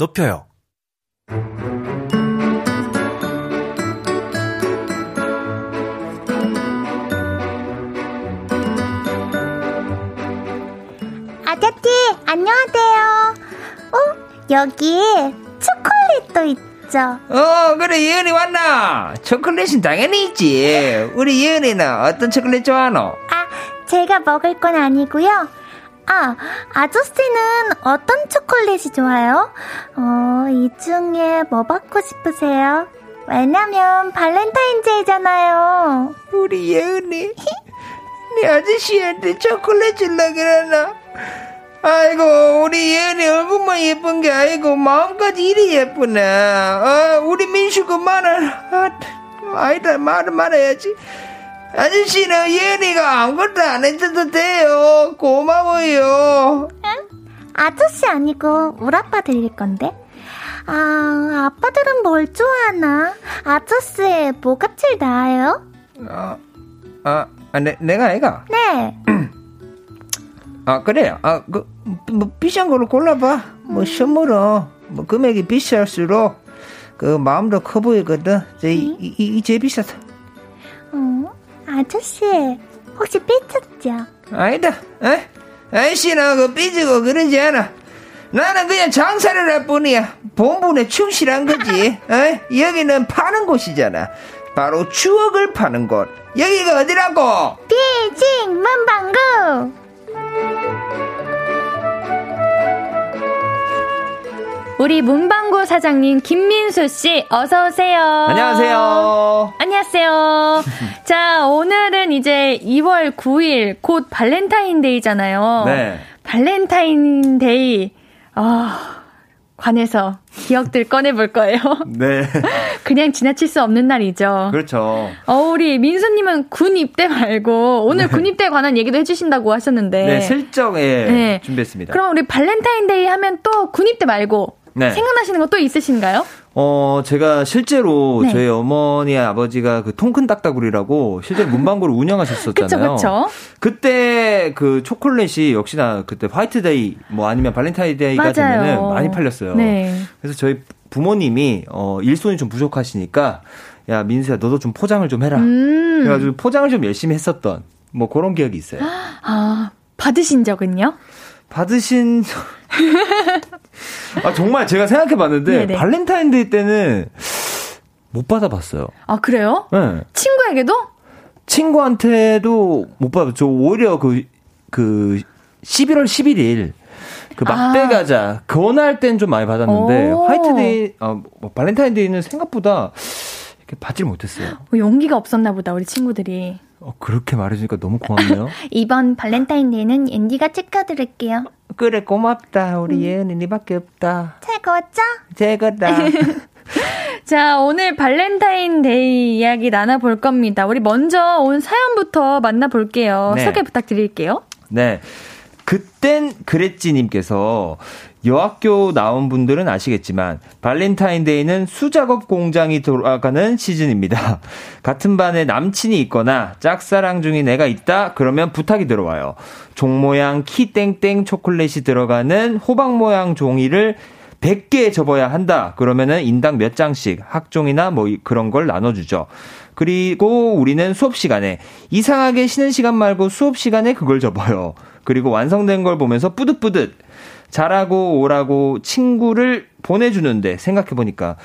Speaker 4: 높여요. 아저씨, 안녕하세요. 어? 여기 초콜릿도 있죠?
Speaker 5: 어, 그래, 예은이 왔나? 초콜릿은 당연히 있지. 우리 예은이는 어떤 초콜릿 좋아하노?
Speaker 4: 아, 제가 먹을 건 아니고요. 아, 아저씨는 어떤 초콜릿이 좋아요? 어, 이 중에 뭐 받고 싶으세요? 왜냐면 발렌타인데이잖아요.
Speaker 5: 우리 예은이, 네 아저씨한테 초콜릿 줄라 그러나? 아이고, 우리 예은이 얼굴만 예쁜 게 아니고 마음까지 이리 예쁘네. 어, 우리 민수 그 말을, 아, 아니다, 말을 말해야지. 아저씨는 예은이가 아무것도 안 해줘도 돼요. 고마워요.
Speaker 4: 아저씨 아니고 우리 아빠 들릴 건데. 아, 아빠들은 뭘 좋아하나? 아저씨 뭐가 제일 나아요?
Speaker 5: 아, 아, 아 내, 내가 아이가?
Speaker 4: 네.
Speaker 5: 아, 그래요. 아, 그, 뭐, 비싼 걸로 골라봐. 뭐, 선물은, 뭐, 금액이 비쌀수록, 그, 마음도 커 보이거든. 제, 이, 이, 이, 제일 비싸다.
Speaker 4: 어, 아저씨 혹시 삐쳤죠?
Speaker 5: 아니다. 에? 아이씨는 그 삐지고 그러지 않아. 나는 그냥 장사를 할 뿐이야. 본분에 충실한 거지. 에? 여기는 파는 곳이잖아. 바로 추억을 파는 곳. 여기가 어디라고?
Speaker 4: 비징 문방구.
Speaker 1: 우리 문방구 사장님 김민수 씨 어서 오세요.
Speaker 5: 안녕하세요.
Speaker 1: 안녕하세요. 자, 오늘은 이제 2월 9일 곧 발렌타인데이잖아요.
Speaker 5: 네.
Speaker 1: 발렌타인데이 아, 관해서 기억들 꺼내 볼 거예요.
Speaker 5: 네.
Speaker 1: 그냥 지나칠 수 없는 날이죠.
Speaker 5: 그렇죠.
Speaker 1: 어, 우리 민수님은 군 입대 말고 오늘 군 입대에 관한 얘기도 해주신다고 하셨는데.
Speaker 5: 네, 예,
Speaker 1: 네.
Speaker 5: 준비했습니다.
Speaker 1: 그럼 우리 발렌타인데이 하면 또 군 입대 말고
Speaker 5: 네.
Speaker 1: 생각나시는 거또 있으신가요?
Speaker 5: 어, 제가 실제로
Speaker 1: 네.
Speaker 5: 저희 어머니 아버지가 그 통큰 딱따구리라고 실제로 문방구를 운영하셨었잖아요.
Speaker 1: 그쵸, 그쵸.
Speaker 5: 때그 초콜릿이 역시나 그때 화이트데이 뭐 아니면 발렌타인데이가. 되면은 많이 팔렸어요.
Speaker 1: 네.
Speaker 5: 그래서 저희 부모님이 어 일손이 좀 부족하시니까 야 민수야 너도 좀 포장을 좀 해라.
Speaker 1: 음.
Speaker 5: 그래가지고 포장을 좀 열심히 했었던 뭐 그런 기억이 있어요.
Speaker 1: 아, 받으신 적은요?
Speaker 5: 받으신 아 정말 제가 생각해 봤는데. 발렌타인데이 때는 못 받아봤어요.
Speaker 1: 아, 그래요?
Speaker 5: 네.
Speaker 1: 친구에게도?
Speaker 5: 친구한테도 못 받았죠. 오히려 그, 그, 11월 11일, 그 막대
Speaker 1: 아.
Speaker 5: 과자, 그날 땐좀 많이 받았는데,
Speaker 1: 오.
Speaker 5: 화이트데이, 어, 뭐 발렌타인데이는 생각보다 이렇게 받질 못했어요.
Speaker 1: 뭐 용기가 없었나 보다, 우리 친구들이.
Speaker 5: 어, 그렇게 말해주니까 너무 고맙네요.
Speaker 4: 이번 발렌타인데이는 옌디가 축하드릴게요.
Speaker 5: 그래, 고맙다. 우리 예은이 니밖에 없다.
Speaker 4: 최고죠?
Speaker 5: 제거다.
Speaker 1: 자, 오늘 발렌타인데이 이야기 나눠볼 겁니다. 우리 먼저 온 사연부터 만나볼게요.
Speaker 5: 네.
Speaker 1: 소개 부탁드릴게요.
Speaker 5: 네. 그땐 그랬지님께서 여학교 나온 분들은 아시겠지만 발렌타인데이는 수작업 공장이 돌아가는 시즌입니다. 같은 반에 남친이 있거나 짝사랑 중인 애가 있다 그러면 부탁이 들어와요. 종 모양 키 땡땡 초콜릿이 들어가는 호박 모양 종이를 100개 접어야 한다. 그러면은 인당 몇 장씩 학종이나 뭐 이- 그런 걸 나눠주죠. 그리고 우리는 수업 시간에 이상하게 쉬는 시간 말고 수업 시간에 그걸 접어요. 그리고 완성된 걸 보면서 뿌듯뿌듯 잘하고 오라고 친구를 보내주는데 생각해보니까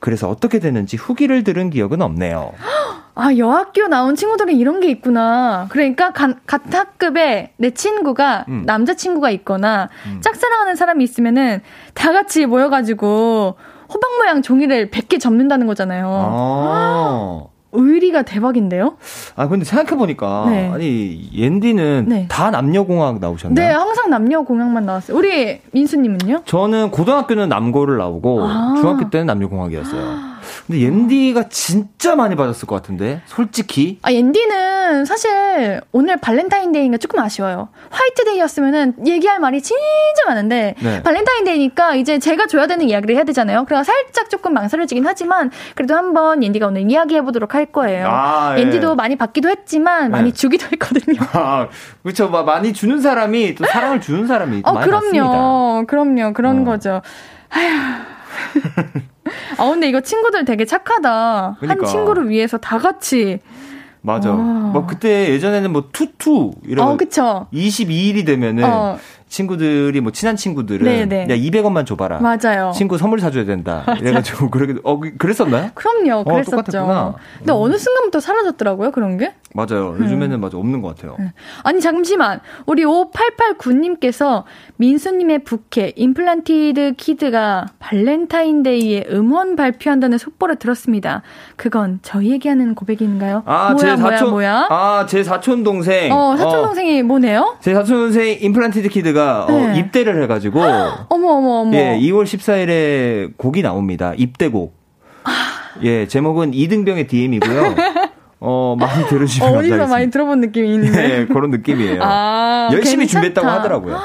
Speaker 5: 그래서 어떻게 되는지 후기를 들은 기억은 없네요.
Speaker 1: 아, 여학교 나온 친구들은 이런 게 있구나. 그러니까 가, 같은 학급에 내 친구가
Speaker 5: 음.
Speaker 1: 남자친구가 있거나 짝사랑하는 사람이 있으면은 다 같이 모여가지고 호박 모양 종이를 100개 접는다는 거잖아요.
Speaker 5: 아,
Speaker 1: 의리가 대박인데요?
Speaker 5: 아 근데 생각해보니까
Speaker 1: 네.
Speaker 5: 아니 옌디는
Speaker 1: 네.
Speaker 5: 다 남녀공학 나오셨나요?
Speaker 1: 네, 항상 남녀 공약만 나왔어요. 우리 민수님은요?
Speaker 5: 저는 고등학교는 남고를 나오고
Speaker 1: 아.
Speaker 5: 중학교 때는 남녀공학이었어요. 근데 옌디가 진짜 많이 받았을 것 같은데 솔직히
Speaker 1: 아, 옌디는 사실 오늘 발렌타인데이가 조금 아쉬워요. 화이트데이였으면은 얘기할 말이 진짜 많은데
Speaker 5: 네.
Speaker 1: 발렌타인데이니까 이제 제가 줘야 되는 이야기를 해야 되잖아요. 그래서 살짝 조금 망설여지긴 하지만 그래도 한번 옌디가 오늘 이야기해 보도록 할 거예요.
Speaker 5: 아, 예.
Speaker 1: 옌디도 많이 받기도 했지만 많이
Speaker 5: 네.
Speaker 1: 주기도 했거든요.
Speaker 5: 아, 그렇죠. 막 많이 주는 사람이 또 사랑을 주는 사람이 또
Speaker 1: 어,
Speaker 5: 많이 받습니다.
Speaker 1: 그럼요. 그럼요. 그런
Speaker 5: 어.
Speaker 1: 거죠. 아휴. 아, 근데 이거 친구들 되게 착하다.
Speaker 5: 그러니까.
Speaker 1: 한 친구를 위해서 다 같이.
Speaker 5: 맞아.
Speaker 1: 와.
Speaker 5: 뭐 그때 예전에는 뭐 투투 이런
Speaker 1: 어, 그쵸.
Speaker 5: 22일이 되면은
Speaker 1: 어.
Speaker 5: 친구들이 뭐 친한 친구들은
Speaker 1: 네네.
Speaker 5: 야 200원만 줘봐라.
Speaker 1: 맞아요.
Speaker 5: 친구 선물 사줘야 된다. 이래가지고 그러게 어 그- 그랬었나요?
Speaker 1: 그럼요,
Speaker 5: 어,
Speaker 1: 그랬었죠.
Speaker 5: 똑같았구나.
Speaker 1: 근데 어느 순간부터 사라졌더라고요, 그런 게?
Speaker 5: 맞아요. 요즘에는 맞아 없는 것 같아요.
Speaker 1: 아니, 잠시만. 우리 5889님께서 민수님의 부캐, 임플란티드 키드가 발렌타인데이에 음원 발표한다는 속보를 들었습니다. 그건 저희에게 하는 고백인가요?
Speaker 5: 아,
Speaker 1: 뭐야,
Speaker 5: 제
Speaker 1: 뭐야,
Speaker 5: 사촌
Speaker 1: 뭐야?
Speaker 5: 아, 제 사촌 동생.
Speaker 1: 어, 사촌 동생이 뭐네요?
Speaker 5: 제 사촌 동생 임플란티드 키드가 어,
Speaker 1: 네.
Speaker 5: 입대를 해가지고
Speaker 1: 어머, 어머, 어머.
Speaker 5: 예, 2월 14일에 곡이 나옵니다. 입대곡. 예, 제목은 이등병의 DM이고요. 어, 많이 들으시면
Speaker 1: 어, 어디서
Speaker 5: 감사하겠습니다.
Speaker 1: 많이 들어본 느낌이 있는데.
Speaker 5: 네, 그런 느낌이에요.
Speaker 1: 아,
Speaker 5: 열심히
Speaker 1: 괜찮다.
Speaker 5: 준비했다고 하더라고요.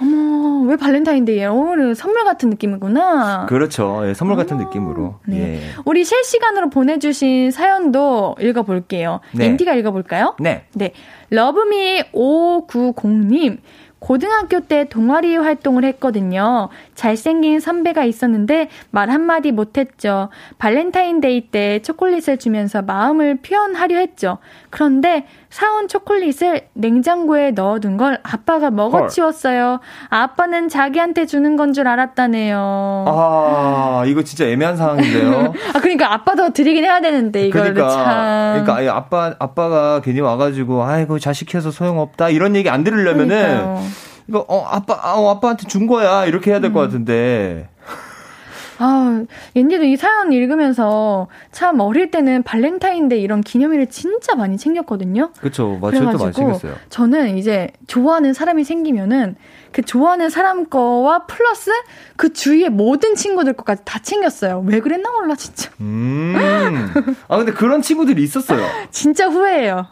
Speaker 1: 어머, 왜 발렌타인데이예요? 오늘 선물 같은 느낌이구나.
Speaker 5: 그렇죠. 예, 선물 같은 느낌으로.
Speaker 1: 네.
Speaker 5: 예.
Speaker 1: 우리 실시간으로 보내주신 사연도 읽어볼게요.
Speaker 5: 네.
Speaker 1: 옌디가 읽어볼까요?
Speaker 5: 네.
Speaker 1: 네. Love me 5590님. 고등학교 때 동아리 활동을 했거든요. 잘생긴 선배가 있었는데 말 한마디 못했죠. 발렌타인데이 때 초콜릿을 주면서 마음을 표현하려 했죠. 그런데 사온 초콜릿을 냉장고에 넣어둔 걸 아빠가 먹어치웠어요. 아빠는 자기한테 주는 건 줄 알았다네요.
Speaker 5: 아, 이거 진짜 애매한 상황인데요.
Speaker 1: 아, 그러니까 아빠도 드리긴 해야 되는데, 이거를
Speaker 5: 그러니까,
Speaker 1: 참.
Speaker 5: 그러니까 아빠 아빠가 괜히 와가지고 아이고 자식 키워서 소용없다 이런 얘기 안 들으려면은
Speaker 1: 그러니까요.
Speaker 5: 이거 어 아빠 아, 어, 아빠한테 준 거야 이렇게 해야 될것
Speaker 1: 음.
Speaker 5: 같은데
Speaker 1: 아, 옌디도 이 사연 읽으면서 참 어릴 때는 발렌타인데이 이런 기념일을 진짜 많이 챙겼거든요.
Speaker 5: 그쵸 맞아요 또 많이 챙겼어요.
Speaker 1: 저는 이제 좋아하는 사람이 생기면은 그 좋아하는 사람 거와 플러스 그 주위의 모든 친구들 것까지 다 챙겼어요. 왜 그랬나 몰라 진짜.
Speaker 5: 음. 아 근데 그런 친구들이 있었어요.
Speaker 1: 진짜 후회해요.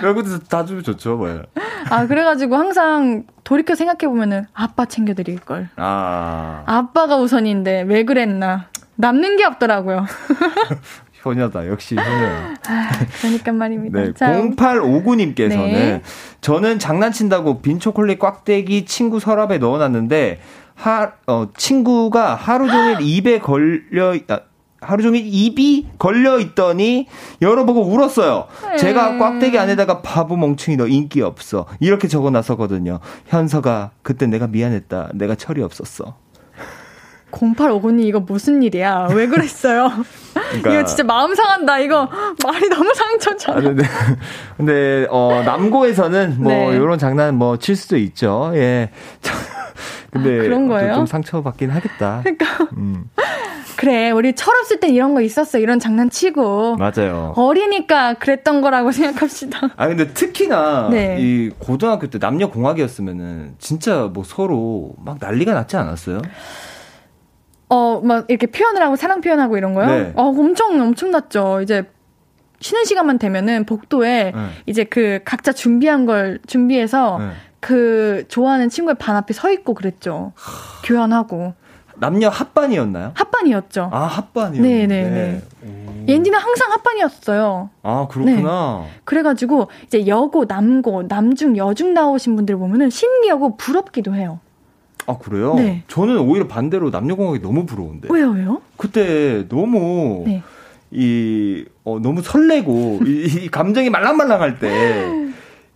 Speaker 5: 그래도 다 주면 좋죠 뭐.
Speaker 1: 아 그래가지고 항상 돌이켜 생각해 보면은 아빠 챙겨드릴 걸.
Speaker 5: 아
Speaker 1: 아빠가 우선인데 왜 그랬나. 남는 게 없더라고요.
Speaker 5: 효녀다 역시 효녀.
Speaker 1: 그러니까 말입니다.
Speaker 5: 네,
Speaker 1: 자,
Speaker 5: 0859님께서는
Speaker 1: 네.
Speaker 5: 저는 장난친다고 빈 초콜릿 꽉대기 친구 서랍에 넣어놨는데 하, 어, 친구가 하루 종일 입에 걸려 아, 하루 종일 입이 걸려 있더니 열어보고 울었어요. 제가 꽉대기 안에다가 바보 멍충이 너 인기 없어 이렇게 적어놨었거든요. 현서가 그때 내가 미안했다. 내가 철이 없었어.
Speaker 1: 0859님 이거 무슨 일이야? 왜 그랬어요?
Speaker 5: 그러니까-
Speaker 1: 이거 진짜 마음 상한다. 이거 말이 너무 상처잖아.
Speaker 5: 아, 근데, 근데, 어, 남고에서는 뭐,
Speaker 1: 네.
Speaker 5: 요런 장난 뭐, 칠 수도 있죠. 예. 근데.
Speaker 1: 아, 그런 거예요?
Speaker 5: 좀 상처받긴 하겠다.
Speaker 1: 그러니까
Speaker 5: 음,
Speaker 1: 그래 우리 철없을 땐 이런 거 있었어. 이런 장난치고
Speaker 5: 맞아요.
Speaker 1: 어리니까 그랬던 거라고 생각합시다.
Speaker 5: 아, 근데 특히나,
Speaker 1: 네.
Speaker 5: 이 고등학교 때 남녀 공학이었으면은, 진짜 뭐 서로 막 난리가 났지 않았어요?
Speaker 1: 어 막 이렇게 표현을 하고 사랑 표현하고 이런 거요?
Speaker 5: 네.
Speaker 1: 어 엄청 엄청났죠. 이제 쉬는 시간만 되면은 복도에
Speaker 5: 네.
Speaker 1: 이제 그 각자 준비한 걸 준비해서
Speaker 5: 네.
Speaker 1: 그 좋아하는 친구의 반 앞에 서 있고 그랬죠. 교환하고
Speaker 5: 남녀 합반이었나요?
Speaker 1: 합반이었죠.
Speaker 5: 아, 합반이었는데.
Speaker 1: 네네네. 옌디는 항상 합반이었어요.
Speaker 5: 아, 그렇구나.
Speaker 1: 그래가지고 이제 여고, 남고, 남중, 여중 나오신 분들 보면은 신기하고 부럽기도 해요.
Speaker 5: 아, 그래요?
Speaker 1: 네.
Speaker 5: 저는 오히려 반대로 남녀공학이 너무 부러운데.
Speaker 1: 왜요, 왜요?
Speaker 5: 그때 너무
Speaker 1: 네.
Speaker 5: 이 어, 너무 설레고 이, 이 감정이 말랑말랑할 때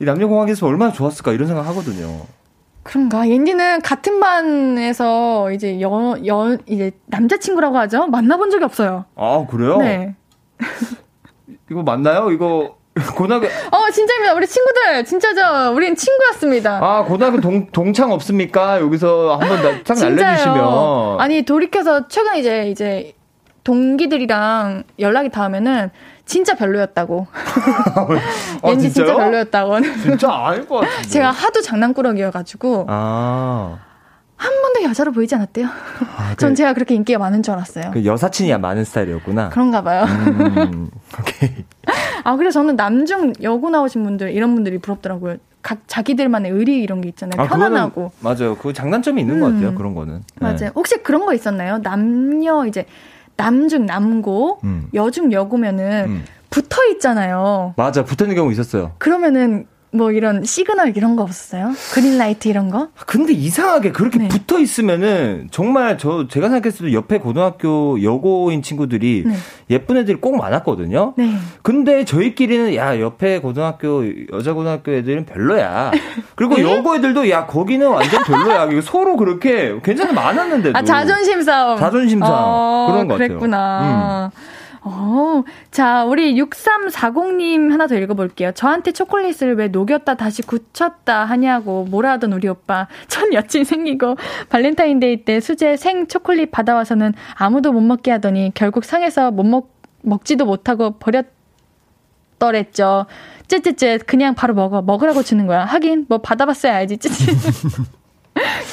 Speaker 5: 이 남녀공학에서 얼마나 좋았을까 이런 생각 하거든요.
Speaker 1: 그런가? 옌디는 같은 반에서 이제 여, 여, 이제 남자친구라고 하죠? 만나본 적이 없어요.
Speaker 5: 아 그래요?
Speaker 1: 네.
Speaker 5: 이거 맞나요? 이거 고등학교
Speaker 1: 어, 진짜입니다. 우리 친구들, 진짜 저, 우린 친구였습니다.
Speaker 5: 아 고등학교 동 동창 없습니까? 여기서 한번 나- 딱 알려주시면
Speaker 1: 아니, 돌이켜서 최근에 이제, 이제, 동기들이랑 연락이 닿으면은, 진짜 별로였다고.
Speaker 5: 아,
Speaker 1: 왠지 진짜? 별로였다고.
Speaker 5: 진짜 아닐 것 같은데.
Speaker 1: 제가 하도 장난꾸러기여가지고,
Speaker 5: 아,
Speaker 1: 한 번도 여자로 보이지 않았대요.
Speaker 5: 아
Speaker 1: 전
Speaker 5: 그,
Speaker 1: 제가 그렇게 인기가 많은 줄 알았어요.
Speaker 5: 그 여사친이 많은 스타일이었구나.
Speaker 1: 그런가 봐요.
Speaker 5: 음, 오케이.
Speaker 1: 아, 그래서 저는 남중 여고 나오신 분들, 이런 분들이 부럽더라고요. 각 자기들만의 의리 이런 게 있잖아요.
Speaker 5: 아,
Speaker 1: 편안하고.
Speaker 5: 그거는 맞아요. 그 장단점이 있는 것
Speaker 1: 음.
Speaker 5: 같아요. 그런 거는. 네.
Speaker 1: 맞아요. 혹시 그런 거 있었나요? 남녀, 이제, 남중, 남고,
Speaker 5: 음.
Speaker 1: 여중, 여고면은
Speaker 5: 음.
Speaker 1: 붙어 있잖아요.
Speaker 5: 맞아. 붙어 있는 경우 있었어요.
Speaker 1: 그러면은 뭐 이런 시그널 이런 거 없었어요? 그린라이트 이런 거?
Speaker 5: 근데 이상하게 그렇게
Speaker 1: 네.
Speaker 5: 붙어 있으면은 정말 저 제가 생각했을 때 옆에 고등학교 여고인 친구들이
Speaker 1: 네.
Speaker 5: 예쁜 애들이 꼭 많았거든요.
Speaker 1: 네.
Speaker 5: 근데 저희끼리는 야 옆에 고등학교 여자 고등학교 애들은 별로야. 그리고
Speaker 1: 네?
Speaker 5: 여고 애들도 야 거기는 완전 별로야. 서로 그렇게 괜찮은 많았는데도.
Speaker 1: 아 자존심 싸움.
Speaker 5: 자존심 싸움.
Speaker 1: 어,
Speaker 5: 그런 것 같아요. 음.
Speaker 1: 그랬구나. 어, 자, 우리 6340님 하나 더 읽어볼게요. 저한테 초콜릿을 왜 녹였다 다시 굳혔다 하냐고 뭐라 하던 우리 오빠. 첫 여친 생기고 발렌타인데이 때 수제 생 초콜릿 받아와서는 아무도 못 먹게 하더니 결국 상해서 못 먹, 먹지도 못하고 버렸더랬죠. 쯔쯔쯔 그냥 바로 먹어. 먹으라고 주는 거야. 하긴 뭐 받아봤어야 알지. 쯔쯔.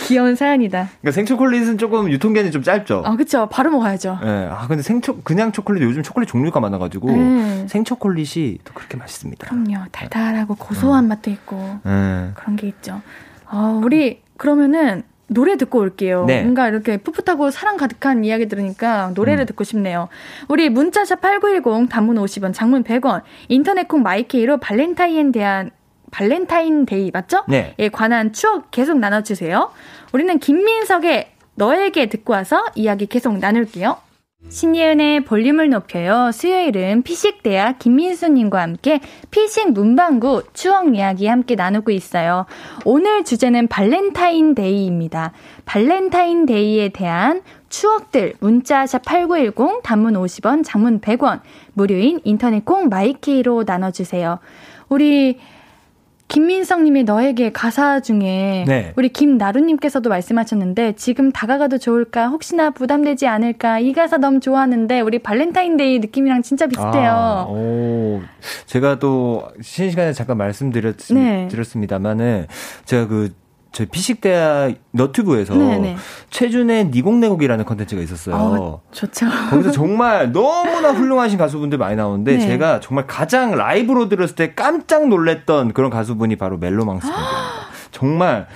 Speaker 1: 귀여운 사연이다.
Speaker 5: 그러니까 생초콜릿은 조금 유통기한이 좀 짧죠.
Speaker 1: 아, 그쵸. 바로 먹어야죠.
Speaker 5: 예. 아 근데 생초 그냥 초콜릿 요즘 초콜릿 종류가 많아 가지고
Speaker 1: 음.
Speaker 5: 생초콜릿이 또 그렇게 맛있습니다.
Speaker 1: 그럼요. 달달하고 고소한 맛도 있고
Speaker 5: 예.
Speaker 1: 그런 게 있죠. 아, 우리 그러면은 노래 듣고 올게요.
Speaker 5: 네.
Speaker 1: 뭔가 이렇게 풋풋하고 사랑 가득한 이야기 들으니까 노래를
Speaker 5: 음.
Speaker 1: 듣고 싶네요. 우리 문자샵 8910 단문 50원, 장문 100원, 인터넷 콩 마이케이로 발렌타인 대한 발렌타인데이 맞죠?
Speaker 5: 네.
Speaker 1: 에 관한 추억 계속 나눠주세요. 우리는 김민석의 너에게 듣고 와서 이야기 계속 나눌게요. 신예은의 볼륨을 높여요. 수요일은 피식대학 김민수님과 함께 피식 문방구 추억 이야기 함께 나누고 있어요. 오늘 주제는 발렌타인데이입니다. 발렌타인데이에 대한 추억들 문자샵 8910 단문 50원 장문 100원 무료인 인터넷 콩 마이케이로 나눠주세요. 우리 김민석님의 너에게 가사 중에
Speaker 5: 네.
Speaker 1: 우리 김나루님께서도 말씀하셨는데 지금 다가가도 좋을까 혹시나 부담되지 않을까 이 가사 너무 좋아하는데 우리 발렌타인데이 느낌이랑 진짜 비슷해요.
Speaker 5: 아, 오, 제가 또 쉬는 시간에 잠깐 말씀드렸,
Speaker 1: 네.
Speaker 5: 드렸습니다만은 제가 그 저희 피식대학 너튜브에서
Speaker 1: 네네.
Speaker 5: 최준의 니곡내곡이라는 컨텐츠가 있었어요.
Speaker 1: 어, 좋죠.
Speaker 5: 거기서 정말 너무나 훌륭하신 가수분들 많이 나오는데
Speaker 1: 네.
Speaker 5: 제가 정말 가장 라이브로 들었을 때 깜짝 놀랐던 그런 가수분이 바로 멜로망스 분들입니다. 정말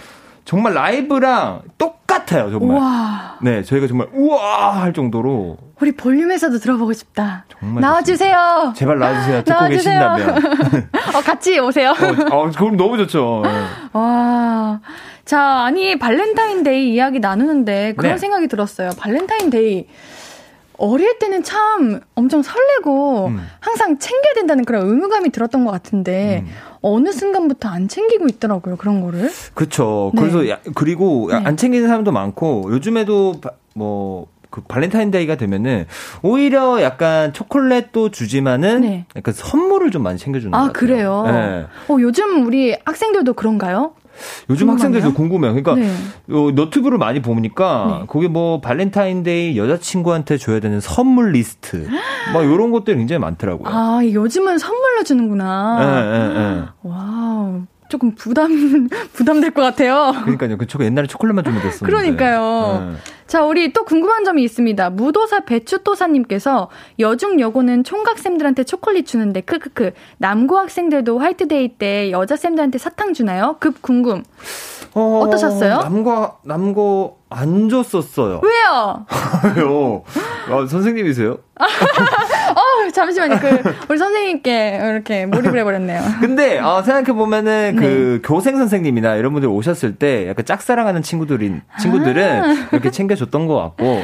Speaker 5: 정말 라이브랑 똑같아요, 정말.
Speaker 1: 와,
Speaker 5: 네, 저희가 정말 우와 할 정도로
Speaker 1: 우리 볼륨에서도 들어보고 싶다.
Speaker 5: 정말
Speaker 1: 나와주세요.
Speaker 5: 제발 나와주세요. 듣고
Speaker 1: 나와주세요.
Speaker 5: 계신다면.
Speaker 1: 어, 같이 오세요.
Speaker 5: 어, 어, 그럼 너무 좋죠. 네.
Speaker 1: 와. 자, 아니, 발렌타인데이 이야기 나누는데 그런
Speaker 5: 네.
Speaker 1: 생각이 들었어요. 발렌타인데이. 어릴 때는 참 엄청 설레고
Speaker 5: 음.
Speaker 1: 항상 챙겨야 된다는 그런 의무감이 들었던 것 같은데
Speaker 5: 음.
Speaker 1: 어느 순간부터 안 챙기고 있더라고요, 그런 거를.
Speaker 5: 그쵸.
Speaker 1: 네.
Speaker 5: 그래서 야- 그리고
Speaker 1: 네.
Speaker 5: 안 챙기는 사람도 많고 요즘에도 바- 뭐. 그 발렌타인데이가 되면은 오히려 약간 초콜릿도 주지만은
Speaker 1: 네.
Speaker 5: 약간 선물을 좀 많이 챙겨주는 것
Speaker 1: 아,
Speaker 5: 같아요.
Speaker 1: 그래요?
Speaker 5: 네.
Speaker 1: 어, 요즘 우리 학생들도 그런가요?
Speaker 5: 요즘. 학생들도 궁금해요. 그러니까
Speaker 1: 네.
Speaker 5: 요 너튜브를 많이 보니까
Speaker 1: 네.
Speaker 5: 거기 뭐 발렌타인데이 여자친구한테 줘야 되는 선물 리스트 막 이런 것들이 굉장히 많더라고요.
Speaker 1: 아, 요즘은 선물로 주는구나.
Speaker 5: 예, 예, 예.
Speaker 1: wow. 조금 부담, 부담될 것 같아요.
Speaker 5: 그러니까요. 그 저거 옛날에 초콜릿만 주면 됐었는데.
Speaker 1: 그러니까요.
Speaker 5: 예.
Speaker 1: 자, 우리 또 궁금한 점이 있습니다. 무도사 배추도사님께서 여중 여고는 총각 쌤들한테 초콜릿 주는데 크크크 남고 학생들도 화이트데이 때 여자 쌤들한테 사탕 주나요? 급 궁금.
Speaker 5: 어,
Speaker 1: 어떠셨어요?
Speaker 5: 남과 남고 안 줬었어요.
Speaker 1: 왜요?
Speaker 5: 왜요? 아, 선생님이세요?
Speaker 1: 어, 잠시만요. 그 우리 선생님께 이렇게 몰입을 해버렸네요.
Speaker 5: 근데 어, 생각해 보면은
Speaker 1: 네.
Speaker 5: 그 교생 선생님이나 이런 분들 오셨을 때 약간 짝사랑하는 친구들인 친구들은
Speaker 1: 아.
Speaker 5: 이렇게 챙겨줬던 것 같고.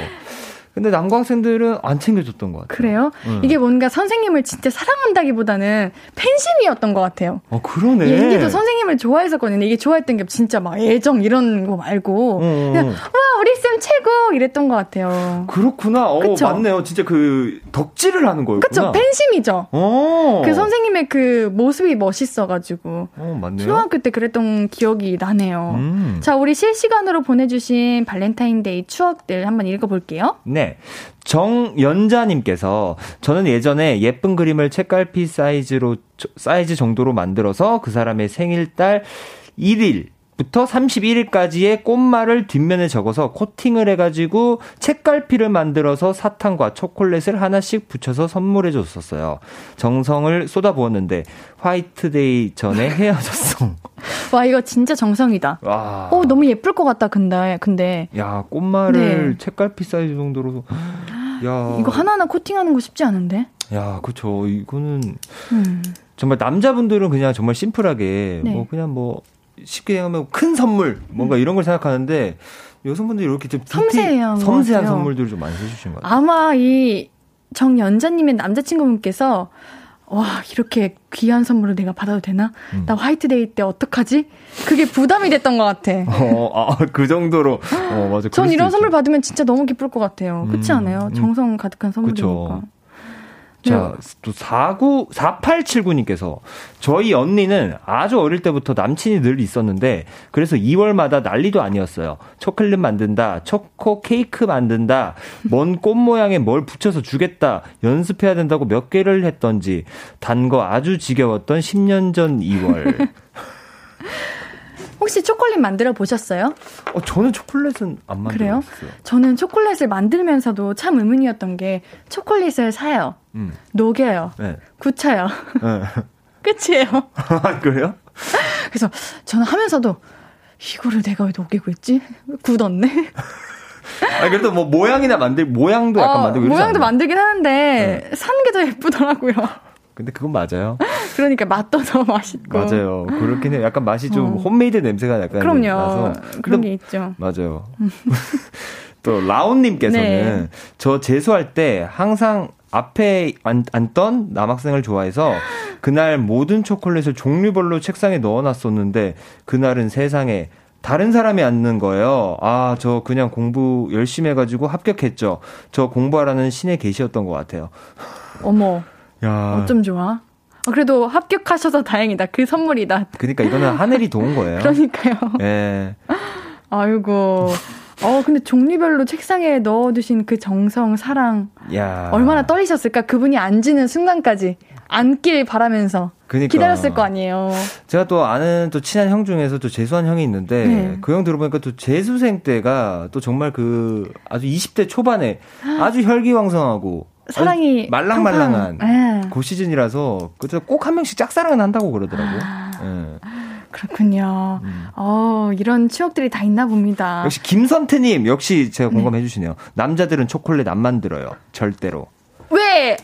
Speaker 5: 근데 남고 학생들은 안 챙겨줬던 것 같아요.
Speaker 1: 그래요?
Speaker 5: 음.
Speaker 1: 이게 뭔가 선생님을 진짜 사랑한다기보다는 팬심이었던 것 같아요.
Speaker 5: 어 그러네.
Speaker 1: 얘기도 선생님을 좋아했었거든요. 이게 좋아했던 게 진짜 막 애정 이런 거 말고
Speaker 5: 어,
Speaker 1: 그냥 와 우리 쌤 최고 이랬던 것 같아요.
Speaker 5: 그렇구나. 어,
Speaker 1: 그쵸?
Speaker 5: 맞네요. 진짜 그 덕질을 하는 거였구나.
Speaker 1: 그쵸 팬심이죠.
Speaker 5: 어.
Speaker 1: 그 선생님의 그 모습이 멋있어가지고
Speaker 5: 어, 맞네요.
Speaker 1: 초등학교 때 그랬던 기억이 나네요.
Speaker 5: 음.
Speaker 1: 자 우리 실시간으로 보내주신 발렌타인데이 추억들 한번 읽어볼게요.
Speaker 5: 네. 정연자님께서 저는 예전에 예쁜 그림을 책갈피 사이즈로 사이즈 정도로 만들어서 그 사람의 생일달 1일 부터 31일까지의 꽃말을 뒷면에 적어서 코팅을 해가지고 책갈피를 만들어서 사탕과 초콜릿을 하나씩 붙여서 선물해 줬었어요. 정성을 쏟아부었는데 화이트데이 전에 헤어졌어.
Speaker 1: 와 이거 진짜 정성이다.
Speaker 5: 와.
Speaker 1: 어 너무 예쁠 것 같다 근데 근데
Speaker 5: 야 꽃말을
Speaker 1: 네.
Speaker 5: 책갈피 사이즈 정도로. 야.
Speaker 1: 이거 하나하나 코팅하는 거 쉽지 않은데.
Speaker 5: 야, 그쵸. 이거는
Speaker 1: 음.
Speaker 5: 정말 남자분들은 그냥 정말 심플하게
Speaker 1: 네.
Speaker 5: 뭐 그냥 뭐 쉽게 하면 큰 선물 뭔가 이런 걸 생각하는데 여성분들이 이렇게 좀
Speaker 1: 섬세한 것
Speaker 5: 섬세한. 선물들을 좀 많이 해주신 것 같아요.
Speaker 1: 아마 이 정연자님의 남자친구분께서 와 이렇게 귀한 선물을 내가 받아도 되나?
Speaker 5: 음.
Speaker 1: 나 화이트데이 때 어떡하지? 그게 부담이 됐던 것 같아.
Speaker 5: 어, 아, 그 정도로 어 맞아.
Speaker 1: 전 이런
Speaker 5: 수도
Speaker 1: 선물
Speaker 5: 있죠.
Speaker 1: 받으면 진짜 너무 기쁠 것 같아요. 그렇지
Speaker 5: 음,
Speaker 1: 않아요?
Speaker 5: 음.
Speaker 1: 정성 가득한 선물이니까.
Speaker 5: 자, 또 49, 4879님께서 저희 언니는 아주 어릴 때부터 남친이 늘 있었는데 그래서 2월마다 난리도 아니었어요. 초콜릿 만든다, 초코 케이크 만든다, 먼 꽃 모양에 뭘 붙여서 주겠다, 연습해야 된다고 몇 개를 했던지 단 거 아주 지겨웠던 10년 전 2월.
Speaker 1: 혹시 초콜릿 만들어 보셨어요?
Speaker 5: 어, 저는 초콜릿은 안
Speaker 1: 그래요?
Speaker 5: 만들었어요.
Speaker 1: 저는 초콜릿을 만들면서도 참 의문이었던 게 초콜릿을 사요.
Speaker 5: 음.
Speaker 1: 녹여요.
Speaker 5: 네.
Speaker 1: 굳혀요.
Speaker 5: 네.
Speaker 1: 끝이에요.
Speaker 5: 그래요?
Speaker 1: 그래서 저는 하면서도 이거를 내가 왜 녹이고 있지? 굳었네.
Speaker 5: 아, 그래도 뭐 모양이나 만들, 모양도 약간
Speaker 1: 어,
Speaker 5: 만들고
Speaker 1: 모양도
Speaker 5: 않나요? 네.
Speaker 1: 만들긴 하는데 사는 게더 예쁘더라고요.
Speaker 5: 근데 그건 맞아요.
Speaker 1: 그러니까 맛도 더 맛있고.
Speaker 5: 맞아요. 그렇긴 해요. 약간 맛이 좀
Speaker 1: 어.
Speaker 5: 홈메이드 냄새가 약간
Speaker 1: 그럼요.
Speaker 5: 나서.
Speaker 1: 그런 게 있죠.
Speaker 5: 맞아요. 또 라온님께서는
Speaker 1: 네.
Speaker 5: 저 재수할 때 항상 앞에 앉, 앉던 남학생을 좋아해서 그날 모든 초콜릿을 종류별로 책상에 넣어놨었는데 그날은 세상에 다른 사람이 앉는 거예요. 아, 저 그냥 공부 열심히 해가지고 합격했죠. 저 공부하라는 신의 계시였던 것 같아요.
Speaker 1: 어머,
Speaker 5: 야,
Speaker 1: 어쩜 좋아. 어, 그래도 합격하셔서 다행이다. 그 선물이다.
Speaker 5: 그러니까 이거는 하늘이 도운 거예요.
Speaker 1: 그러니까요.
Speaker 5: 예.
Speaker 1: 아이고. 어, 근데 종류별로 책상에 넣어두신 그 정성, 사랑.
Speaker 5: 야.
Speaker 1: 얼마나 떨리셨을까? 그분이 앉는 순간까지. 앉길 바라면서.
Speaker 5: 그니까.
Speaker 1: 기다렸을 거 아니에요.
Speaker 5: 제가 또 아는 또 친한 형 중에서 또 재수한 형이 있는데
Speaker 1: 네.
Speaker 5: 그형 들어보니까 또 재수생 때가 또 정말 그 아주 20대 초반에 아주 혈기왕성하고
Speaker 1: 사랑이
Speaker 5: 말랑말랑한
Speaker 1: 팡팡. 예.
Speaker 5: 그 시즌이라서 그때 꼭한 명씩 짝사랑은 한다고 그러더라고.
Speaker 1: 아.
Speaker 5: 예.
Speaker 1: 그렇군요.
Speaker 5: 음.
Speaker 1: 어, 이런 추억들이 다 있나 봅니다.
Speaker 5: 역시 김선태님 역시 제가 공감해 주시네요. 남자들은 초콜릿 안 만들어요. 절대로.
Speaker 1: 왜,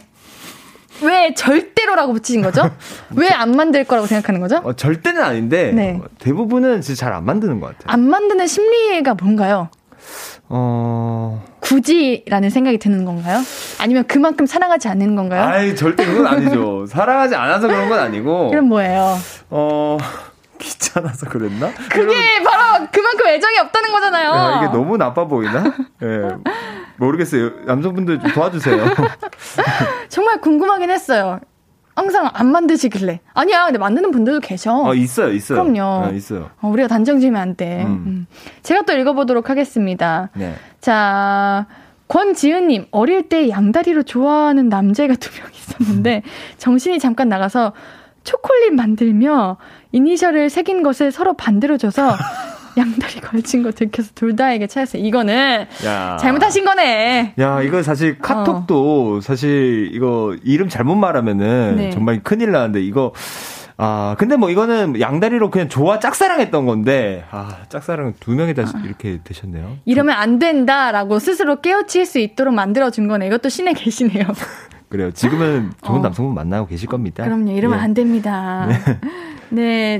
Speaker 1: 왜 절대로라고 붙이신 거죠? 왜 안 만들 거라고 생각하는 거죠?
Speaker 5: 어, 절대는 아닌데
Speaker 1: 네.
Speaker 5: 어, 대부분은 진짜 잘 안 만드는 것 같아요.
Speaker 1: 안 만드는 심리가 뭔가요?
Speaker 5: 어.
Speaker 1: 굳이라는 생각이 드는 건가요? 아니면 그만큼 사랑하지 않는 건가요?
Speaker 5: 아이 절대 그건 아니죠. 사랑하지 않아서 그런 건 아니고.
Speaker 1: 그럼 뭐예요?
Speaker 5: 어 귀찮아서 그랬나?
Speaker 1: 그게 바로 그만큼 애정이 없다는 거잖아요.
Speaker 5: 야, 이게 너무 나빠 보이나? 예. 모르겠어요. 남성분들 좀 도와주세요.
Speaker 1: 정말 궁금하긴 했어요. 항상 안 만드시길래. 아니야, 근데 만드는 분들도 계셔.
Speaker 5: 어, 있어요, 있어요.
Speaker 1: 그럼요.
Speaker 5: 네, 있어요.
Speaker 1: 어, 우리가 단정 지으면 안 돼.
Speaker 5: 음.
Speaker 1: 음. 제가 또 읽어보도록 하겠습니다.
Speaker 5: 네.
Speaker 1: 자, 권지은님, 어릴 때 양다리로 좋아하는 남자애가 두 명 있었는데, 정신이 잠깐 나가서 초콜릿 만들며 이니셜을 새긴 것을 서로 반대로 줘서 양다리 걸친 거 들켜서 둘 다에게 차였어요. 이거는
Speaker 5: 야.
Speaker 1: 잘못하신 거네.
Speaker 5: 야, 이거 사실 카톡도 사실 이거 이름 잘못 말하면은
Speaker 1: 네.
Speaker 5: 정말 큰일 나는데 이거 아, 근데 뭐 이거는 양다리로 그냥 좋아 짝사랑했던 건데 아, 짝사랑 두 명이 다 이렇게 되셨네요.
Speaker 1: 이러면 안 된다라고 스스로 깨우칠 수 있도록 만들어준 거네. 이것도 신의 계시네요.
Speaker 5: 그래요. 지금은 좋은
Speaker 1: 어.
Speaker 5: 남성분 만나고 계실 겁니다.
Speaker 1: 그럼요. 이러면
Speaker 5: 예.
Speaker 1: 안 됩니다. 네.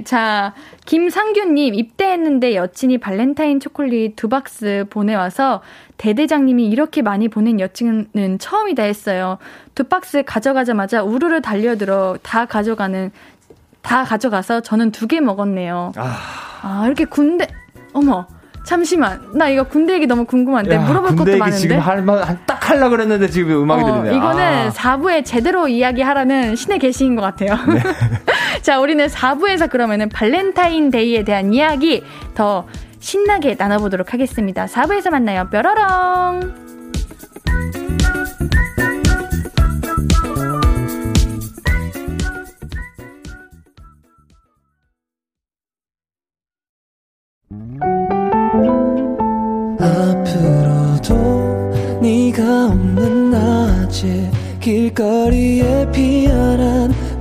Speaker 1: 자, 김상규님, 입대했는데 여친이 발렌타인 초콜릿 두 박스 보내와서 대대장님이 이렇게 많이 보낸 여친은 처음이다 했어요. 두 박스 가져가자마자 우르르 달려들어 다 가져가는, 다 가져가서 저는 두 개 먹었네요.
Speaker 5: 아,
Speaker 1: 아, 이렇게 군대, 어머. 잠시만. 나 이거 군대 얘기 너무 궁금한데.
Speaker 5: 야,
Speaker 1: 물어볼 것도 많은데.
Speaker 5: 지금 할만딱 하려 그랬는데 지금 음악이
Speaker 1: 어,
Speaker 5: 들리네요.
Speaker 1: 이거는
Speaker 5: 아.
Speaker 1: 4부에 제대로 이야기하라는 신의 계시인 것 같아요.
Speaker 5: 네.
Speaker 1: 자, 우리는 4부에서 그러면은 발렌타인데이에 대한 이야기 더 신나게 나눠보도록 하겠습니다. 4부에서 만나요. 뾰로롱!
Speaker 2: 앞으로도 네가 없는 낮에 길거리에 피어난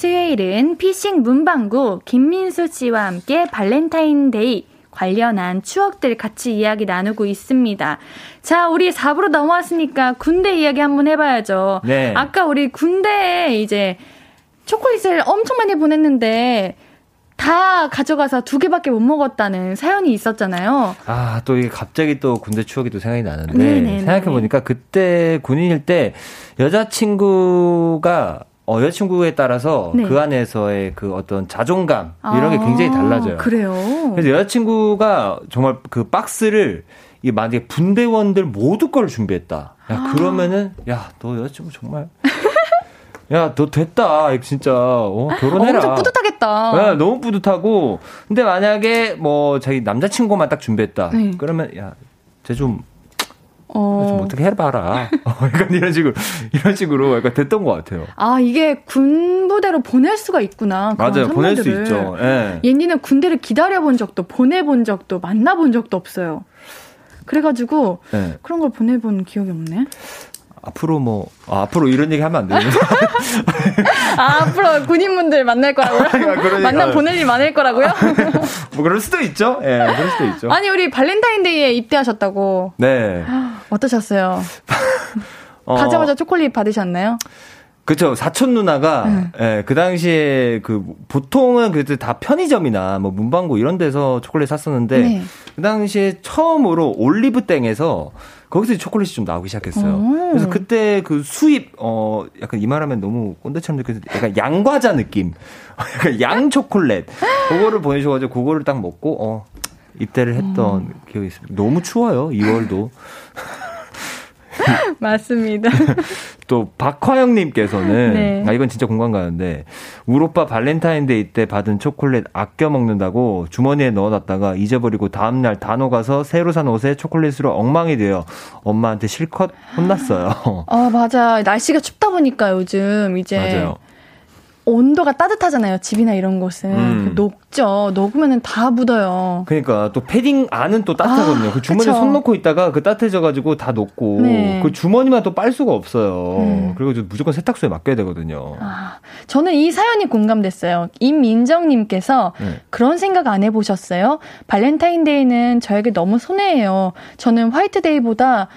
Speaker 1: 수요일은 피식 문방구 김민수 씨와 함께 발렌타인데이 관련한 추억들 같이 이야기 나누고 있습니다. 자, 우리 4부로 넘어왔으니까 군대 이야기 한번 해봐야죠.
Speaker 5: 네.
Speaker 1: 아까 우리 군대에 이제 초콜릿을 엄청 많이 보냈는데 다 가져가서 두 개밖에 못 먹었다는 사연이 있었잖아요.
Speaker 5: 아, 또 이게 갑자기 또 군대 추억이 또 생각이 나는데
Speaker 1: 네네네.
Speaker 5: 생각해보니까 그때 군인일 때 여자친구가 어, 여자친구에 따라서
Speaker 1: 네.
Speaker 5: 그 안에서의 그 어떤 자존감 이런 게 굉장히 달라져요.
Speaker 1: 아, 그래요.
Speaker 5: 그래서 여자친구가 정말 그 박스를 이 만약에 분대원들 모두 걸 준비했다. 야
Speaker 1: 아.
Speaker 5: 그러면은 야 너 여자친구 정말 야 너 됐다. 진짜 어, 결혼해라.
Speaker 1: 엄청 뿌듯하겠다.
Speaker 5: 네, 너무 뿌듯하고 근데 만약에 뭐 자기 남자친구만 딱 준비했다.
Speaker 1: 네.
Speaker 5: 그러면 야 쟤 좀
Speaker 1: 어.
Speaker 5: 좀 어떻게 해봐라. 어, 약간 이런 식으로 이런 식으로 약간 됐던 것 같아요.
Speaker 1: 아, 이게 군부대로 보낼 수가 있구나.
Speaker 5: 맞아요, 보낼 수. 있죠. 예.
Speaker 1: 얘니는 군대를 기다려본 적도 보내본 적도 만나본 적도 없어요. 그래가지고
Speaker 5: 예.
Speaker 1: 그런 걸 보내본 기억이 없네.
Speaker 5: 앞으로 뭐 아, 앞으로 이런 얘기 하면 안 되는
Speaker 1: 아, 앞으로 군인분들 만날 거라고요?
Speaker 5: 그러니까.
Speaker 1: 만나 보낼 일 많을 거라고요?
Speaker 5: 뭐 그럴 수도 있죠. 예, 그럴 수도 있죠.
Speaker 1: 아니, 우리 발렌타인데이에 입대하셨다고.
Speaker 5: 네.
Speaker 1: 어떠셨어요?
Speaker 5: 어,
Speaker 1: 가자마자 초콜릿 받으셨나요?
Speaker 5: 그쵸. 사촌 누나가,
Speaker 1: 응.
Speaker 5: 예, 그 당시에 그, 보통은 그때 다 편의점이나 뭐 문방구 이런 데서 초콜릿 샀었는데,
Speaker 1: 네.
Speaker 5: 그 당시에 처음으로 올리브땡에서 거기서 초콜릿이 좀 나오기 시작했어요.
Speaker 1: 오.
Speaker 5: 그래서 그때 그 수입, 어, 약간 이 말하면 너무 꼰대처럼 느껴서 약간 양과자 느낌. 약간 양 초콜릿. 그거를 보내셔가지고 그거를 딱 먹고, 어, 입대를 했던
Speaker 1: 음.
Speaker 5: 기억이 있습니다. 너무 추워요, 2월도.
Speaker 1: 맞습니다.
Speaker 5: 또 박화영님께서는
Speaker 1: 네.
Speaker 5: 아 이건 진짜 공감 가는데 우리 오빠 발렌타인데이 때 받은 초콜릿 아껴 먹는다고 주머니에 넣어놨다가 잊어버리고 다음 날 다 녹아서 새로 산 옷에 초콜릿으로 엉망이 되어 엄마한테 실컷 혼났어요.
Speaker 1: 아, 맞아. 날씨가 춥다 보니까 요즘 이제
Speaker 5: 맞아요.
Speaker 1: 온도가 따뜻하잖아요. 집이나 이런 곳은.
Speaker 5: 음.
Speaker 1: 녹죠. 녹으면 다 묻어요.
Speaker 5: 그러니까 또 패딩 안은 또 따뜻하거든요.
Speaker 1: 아,
Speaker 5: 그 주머니에
Speaker 1: 그쵸.
Speaker 5: 손 놓고 있다가 그 따뜻해져가지고 다 녹고
Speaker 1: 네.
Speaker 5: 그 주머니만 또 빨 수가 없어요.
Speaker 1: 음.
Speaker 5: 그리고 무조건 세탁소에 맡겨야 되거든요.
Speaker 1: 아, 저는 이 사연이 공감됐어요. 임민정님께서
Speaker 5: 네.
Speaker 1: 그런 생각 안 해보셨어요? 발렌타인데이는 저에게 너무 손해예요. 저는 화이트데이보다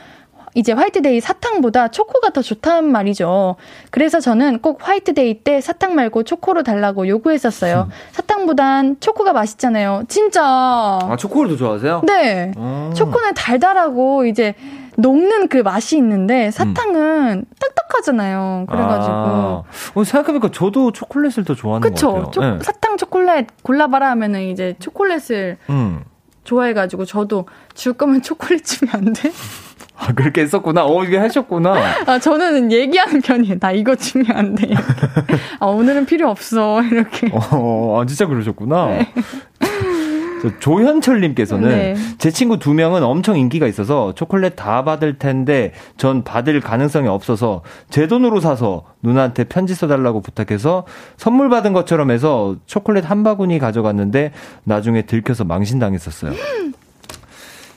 Speaker 1: 이제 화이트데이 사탕보다 초코가 더 좋다는 말이죠. 그래서 저는 꼭 화이트데이 때 사탕 말고 초코로 달라고 요구했었어요. 사탕보단 초코가 맛있잖아요. 진짜.
Speaker 5: 아 초코를 더 좋아하세요?
Speaker 1: 네.
Speaker 5: 아.
Speaker 1: 초코는 달달하고 이제 녹는 그 맛이 있는데 사탕은 딱딱하잖아요. 그래가지고.
Speaker 5: 아, 어, 생각해보니까 저도 초콜릿을 더 좋아하는 것
Speaker 1: 그쵸.
Speaker 5: 같아요.
Speaker 1: 초-
Speaker 5: 네.
Speaker 1: 사탕 초콜릿 골라봐라 하면은 이제 초콜릿을
Speaker 5: 음.
Speaker 1: 좋아해가지고 저도 줄 거면 초콜릿 주면 안 돼?
Speaker 5: 아, 그렇게 했었구나. 어, 이게 하셨구나.
Speaker 1: 아, 저는 얘기하는 편이에요. 나 이거. 이렇게. 아, 오늘은 필요 없어. 이렇게.
Speaker 5: 어, 아, 진짜 그러셨구나.
Speaker 1: 네.
Speaker 5: 저 조현철님께서는
Speaker 1: 네.
Speaker 5: 제 친구 두 명은 엄청 인기가 있어서 초콜릿 다 받을 텐데 전 받을 가능성이 없어서 제 돈으로 사서 누나한테 편지 써달라고 부탁해서 선물 받은 것처럼 해서 초콜릿 한 바구니 가져갔는데 나중에 들켜서 망신당했었어요.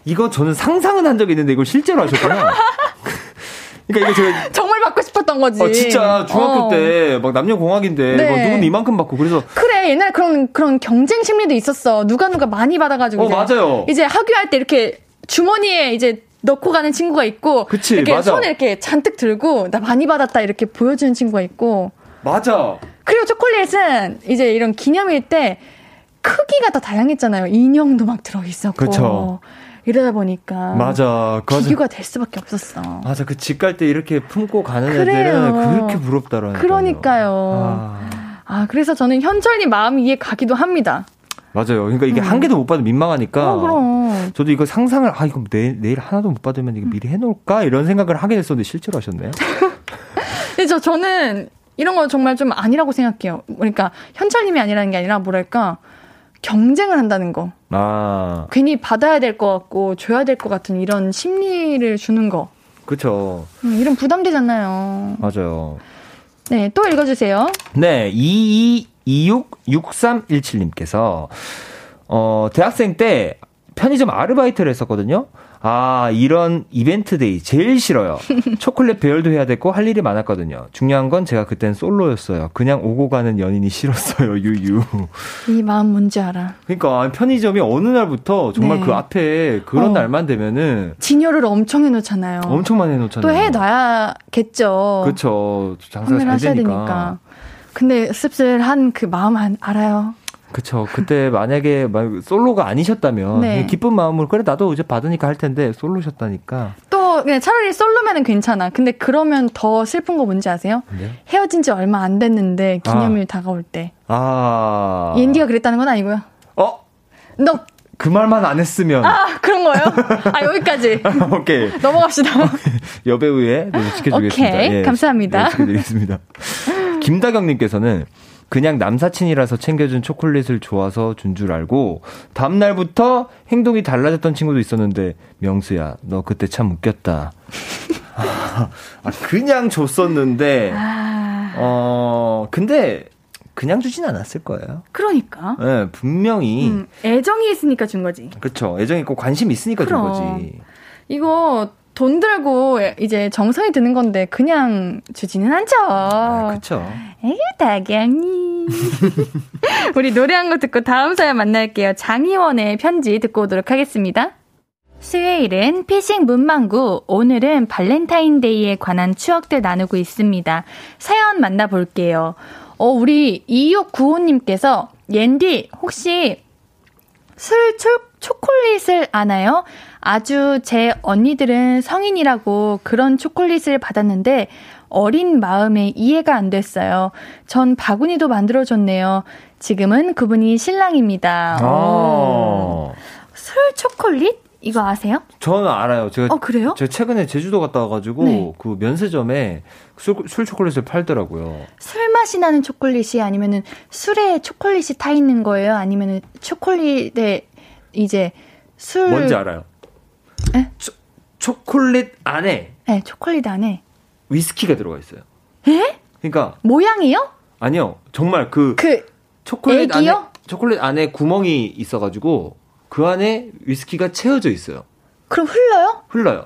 Speaker 5: 이거 저는 상상은 한 적이 있는데 이걸 실제로 하셨구나. 그러니까 이거 제가
Speaker 1: 정말 받고 싶었던 거지.
Speaker 5: 어, 진짜 중학교
Speaker 1: 어.
Speaker 5: 때막 남녀 공학인데
Speaker 1: 네.
Speaker 5: 뭐 누군 이만큼 받고 그래서
Speaker 1: 그래 옛날에 그런 그런 경쟁 심리도 있었어. 누가 누가 많이 받아가지고
Speaker 5: 어,
Speaker 1: 이제,
Speaker 5: 맞아요.
Speaker 1: 이제 학교할 때 이렇게 주머니에 이제 넣고 가는 친구가 있고
Speaker 5: 그치,
Speaker 1: 이렇게
Speaker 5: 맞아.
Speaker 1: 손에 이렇게 잔뜩 들고 나 많이 받았다 이렇게 보여주는 친구가 있고
Speaker 5: 맞아.
Speaker 1: 그리고 초콜릿은 이제 이런 기념일 때 크기가 더 다양했잖아요. 인형도 막 들어 있었고
Speaker 5: 그쵸.
Speaker 1: 이러다 보니까
Speaker 5: 맞아. 그
Speaker 1: 비교가 될 수밖에 없었어.
Speaker 5: 맞아. 그 집 갈 때 이렇게 품고 가는
Speaker 1: 그래요.
Speaker 5: 애들은 그렇게 부럽다라는.
Speaker 1: 그러니까요.
Speaker 5: 아,
Speaker 1: 아 그래서 저는 현철님 마음이 이해 가기도 합니다.
Speaker 5: 맞아요. 그러니까 이게 한 개도 못 받으면 민망하니까.
Speaker 1: 어 그럼.
Speaker 5: 저도 이거 상상을 아 이거 내일, 내일 하나도 못 받으면 이거 미리 해놓을까 이런 생각을 하게 됐었는데 실제로 하셨네요.
Speaker 1: 근데 저 저는 이런 거 정말 좀 아니라고 생각해요. 그러니까 현철님이 아니라는 게 아니라 뭐랄까 경쟁을 한다는 거.
Speaker 5: 아
Speaker 1: 괜히 받아야 될 것 같고 줘야 될 것 같은 이런 심리를 주는 거.
Speaker 5: 그쵸.
Speaker 1: 음, 이런 부담되잖아요.
Speaker 5: 맞아요.
Speaker 1: 네, 또 읽어주세요.
Speaker 5: 네, 22266317님께서, 어, 대학생 때 편의점 아르바이트를 했었거든요. 아, 이런 이벤트 day 제일 싫어요. 초콜릿 배열도 해야 됐고 할 일이 많았거든요. 중요한 건 제가 그땐 솔로였어요. 그냥 오고 가는 연인이 싫었어요. 유유.
Speaker 1: 이 마음 뭔지 알아.
Speaker 5: 그러니까 편의점이 어느 날부터 정말
Speaker 1: 네.
Speaker 5: 그 앞에 그런
Speaker 1: 어.
Speaker 5: 날만 되면은
Speaker 1: 진열을 엄청 해 놓잖아요.
Speaker 5: 엄청 많이 해 놓잖아요.
Speaker 1: 또 해 놔야겠죠.
Speaker 5: 그렇죠. 장사가 잘
Speaker 1: 하셔야
Speaker 5: 되니까.
Speaker 1: 되니까. 근데 씁쓸한 그 마음 안, 알아요.
Speaker 5: 그쵸. 그때 만약에 막 솔로가 아니셨다면
Speaker 1: 네.
Speaker 5: 기쁜 마음으로 그래 나도 이제 받으니까 할 텐데 솔로셨다니까.
Speaker 1: 또 그냥 차라리 솔로면은 괜찮아. 근데 그러면 더 슬픈 거 뭔지 아세요?
Speaker 5: 네.
Speaker 1: 헤어진 지 얼마 안 됐는데 기념일 다가올 때.
Speaker 5: 아.
Speaker 1: 옌디가 그랬다는 건 아니고요.
Speaker 5: 어?
Speaker 1: 너,
Speaker 5: 그 말만 안 했으면.
Speaker 1: 아, 그런 거예요? 아, 여기까지.
Speaker 5: 오케이.
Speaker 1: 넘어갑시다.
Speaker 5: 여배우의 네, 지켜주겠습니다.
Speaker 1: 오케이, 감사합니다.
Speaker 5: 네, 지켜드리겠습니다. 김다경님께서는 그냥 남사친이라서 챙겨준 초콜릿을 좋아서 준 줄 알고 다음날부터 행동이 달라졌던 친구도 있었는데 명수야 너 그때 참 웃겼다. 아, 그냥 줬었는데
Speaker 1: 아,
Speaker 5: 어 근데 그냥 주진 않았을 거예요.
Speaker 1: 그러니까.
Speaker 5: 네, 분명히
Speaker 1: 음, 애정이 있으니까 준 거지.
Speaker 5: 그렇죠. 애정 있고 관심 있으니까 준
Speaker 1: 그럼.
Speaker 5: 거지.
Speaker 1: 이거 돈 들고 이제 정성이 드는 건데 그냥 주지는 않죠.
Speaker 5: 아, 그렇죠.
Speaker 1: 에휴, 다경님. 우리 노래 한 곡 듣고 다음 사연 만날게요. 장희원의 편지 듣고 오도록 하겠습니다. 수요일은 피싱 문망구, 오늘은 발렌타인데이에 관한 추억들 나누고 있습니다. 사연 만나볼게요. 어, 우리 2695님께서, 옌디, 혹시 술 초, 초콜릿을 아나요? 아주 제 언니들은 성인이라고 그런 초콜릿을 받았는데 어린 마음에 이해가 안 됐어요. 전 바구니도 만들어줬네요. 지금은 그분이 신랑입니다. 오.
Speaker 5: 아,
Speaker 1: 술 초콜릿? 이거 아세요?
Speaker 5: 저는 알아요. 제가
Speaker 1: 어, 그래요?
Speaker 5: 제가 최근에 제주도 갔다 와가지고
Speaker 1: 네.
Speaker 5: 그 면세점에 술, 술 초콜릿을 팔더라고요.
Speaker 1: 술 맛이 나는 초콜릿이 아니면은 술에 초콜릿이 타 있는 거예요? 아니면은 초콜릿에 이제 술.
Speaker 5: 뭔지 알아요?
Speaker 1: 에?
Speaker 5: 초, 초콜릿 안에
Speaker 1: 네, 초콜릿 안에.
Speaker 5: 위스키가 들어가 있어요.
Speaker 1: 에?
Speaker 5: 그러니까
Speaker 1: 모양이요?
Speaker 5: 아니요, 정말 그
Speaker 1: 그,
Speaker 5: 초콜릿
Speaker 1: 애기요?
Speaker 5: 안에 초콜릿 안에 구멍이 있어 가지고 그 안에 위스키가 채워져 있어요.
Speaker 1: 그럼 흘러요?
Speaker 5: 흘러요.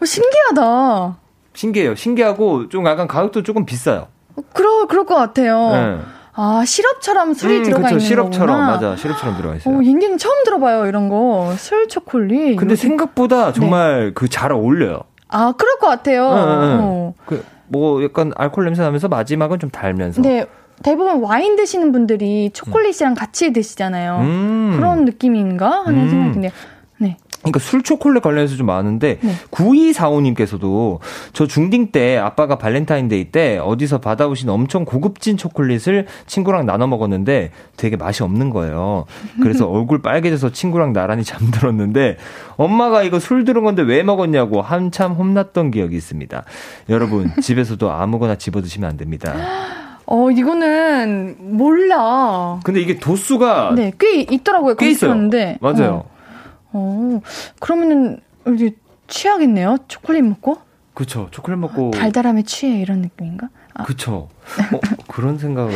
Speaker 1: 어, 신기하다.
Speaker 5: 신기해요. 신기하고 좀 약간 가격도 조금 비싸요.
Speaker 1: 어, 그러, 그럴 것 같아요.
Speaker 5: 네.
Speaker 1: 아, 시럽처럼 술이
Speaker 5: 음,
Speaker 1: 들어가
Speaker 5: 그쵸,
Speaker 1: 있는
Speaker 5: 시럽처럼
Speaker 1: 거구나.
Speaker 5: 맞아, 시럽처럼 들어가 있어요.
Speaker 1: 어, 옌디는 처음 들어봐요, 이런 거. 술 초콜릿.
Speaker 5: 근데 생각보다
Speaker 1: 네.
Speaker 5: 정말 그잘 어울려요.
Speaker 1: 아, 그럴 것 같아요.
Speaker 5: 응.
Speaker 1: 어.
Speaker 5: 그 뭐 약간 알코올 냄새 나면서 마지막은 좀 달면서.
Speaker 1: 근데 대부분 와인 드시는 분들이 초콜릿이랑 같이 드시잖아요.
Speaker 5: 음.
Speaker 1: 그런 느낌인가 하는
Speaker 5: 음.
Speaker 1: 생각인데. 네.
Speaker 5: 그러니까 술 초콜릿 관련해서 좀 많은데
Speaker 1: 네.
Speaker 5: 9245님께서도 저 중딩 때 아빠가 발렌타인데이 때 어디서 받아오신 엄청 고급진 초콜릿을 친구랑 나눠 먹었는데 되게 맛이 없는 거예요. 그래서 얼굴 빨개져서 친구랑 나란히 잠들었는데 엄마가 이거 술 들은 건데 왜 먹었냐고 한참 혼났던 기억이 있습니다. 여러분 집에서도 아무거나 집어 드시면 안 됩니다.
Speaker 1: 어, 이거는 몰라.
Speaker 5: 근데 이게 도수가
Speaker 1: 네, 꽤 있더라고요.
Speaker 5: 꽤 있어요. 맞아요.
Speaker 1: 어, 어, 그러면은 이제 취하겠네요. 초콜릿 먹고
Speaker 5: 그쵸. 초콜릿 먹고
Speaker 1: 달달함에 취해 이런 느낌인가? 아,
Speaker 5: 그쵸. 어, 그런 생각을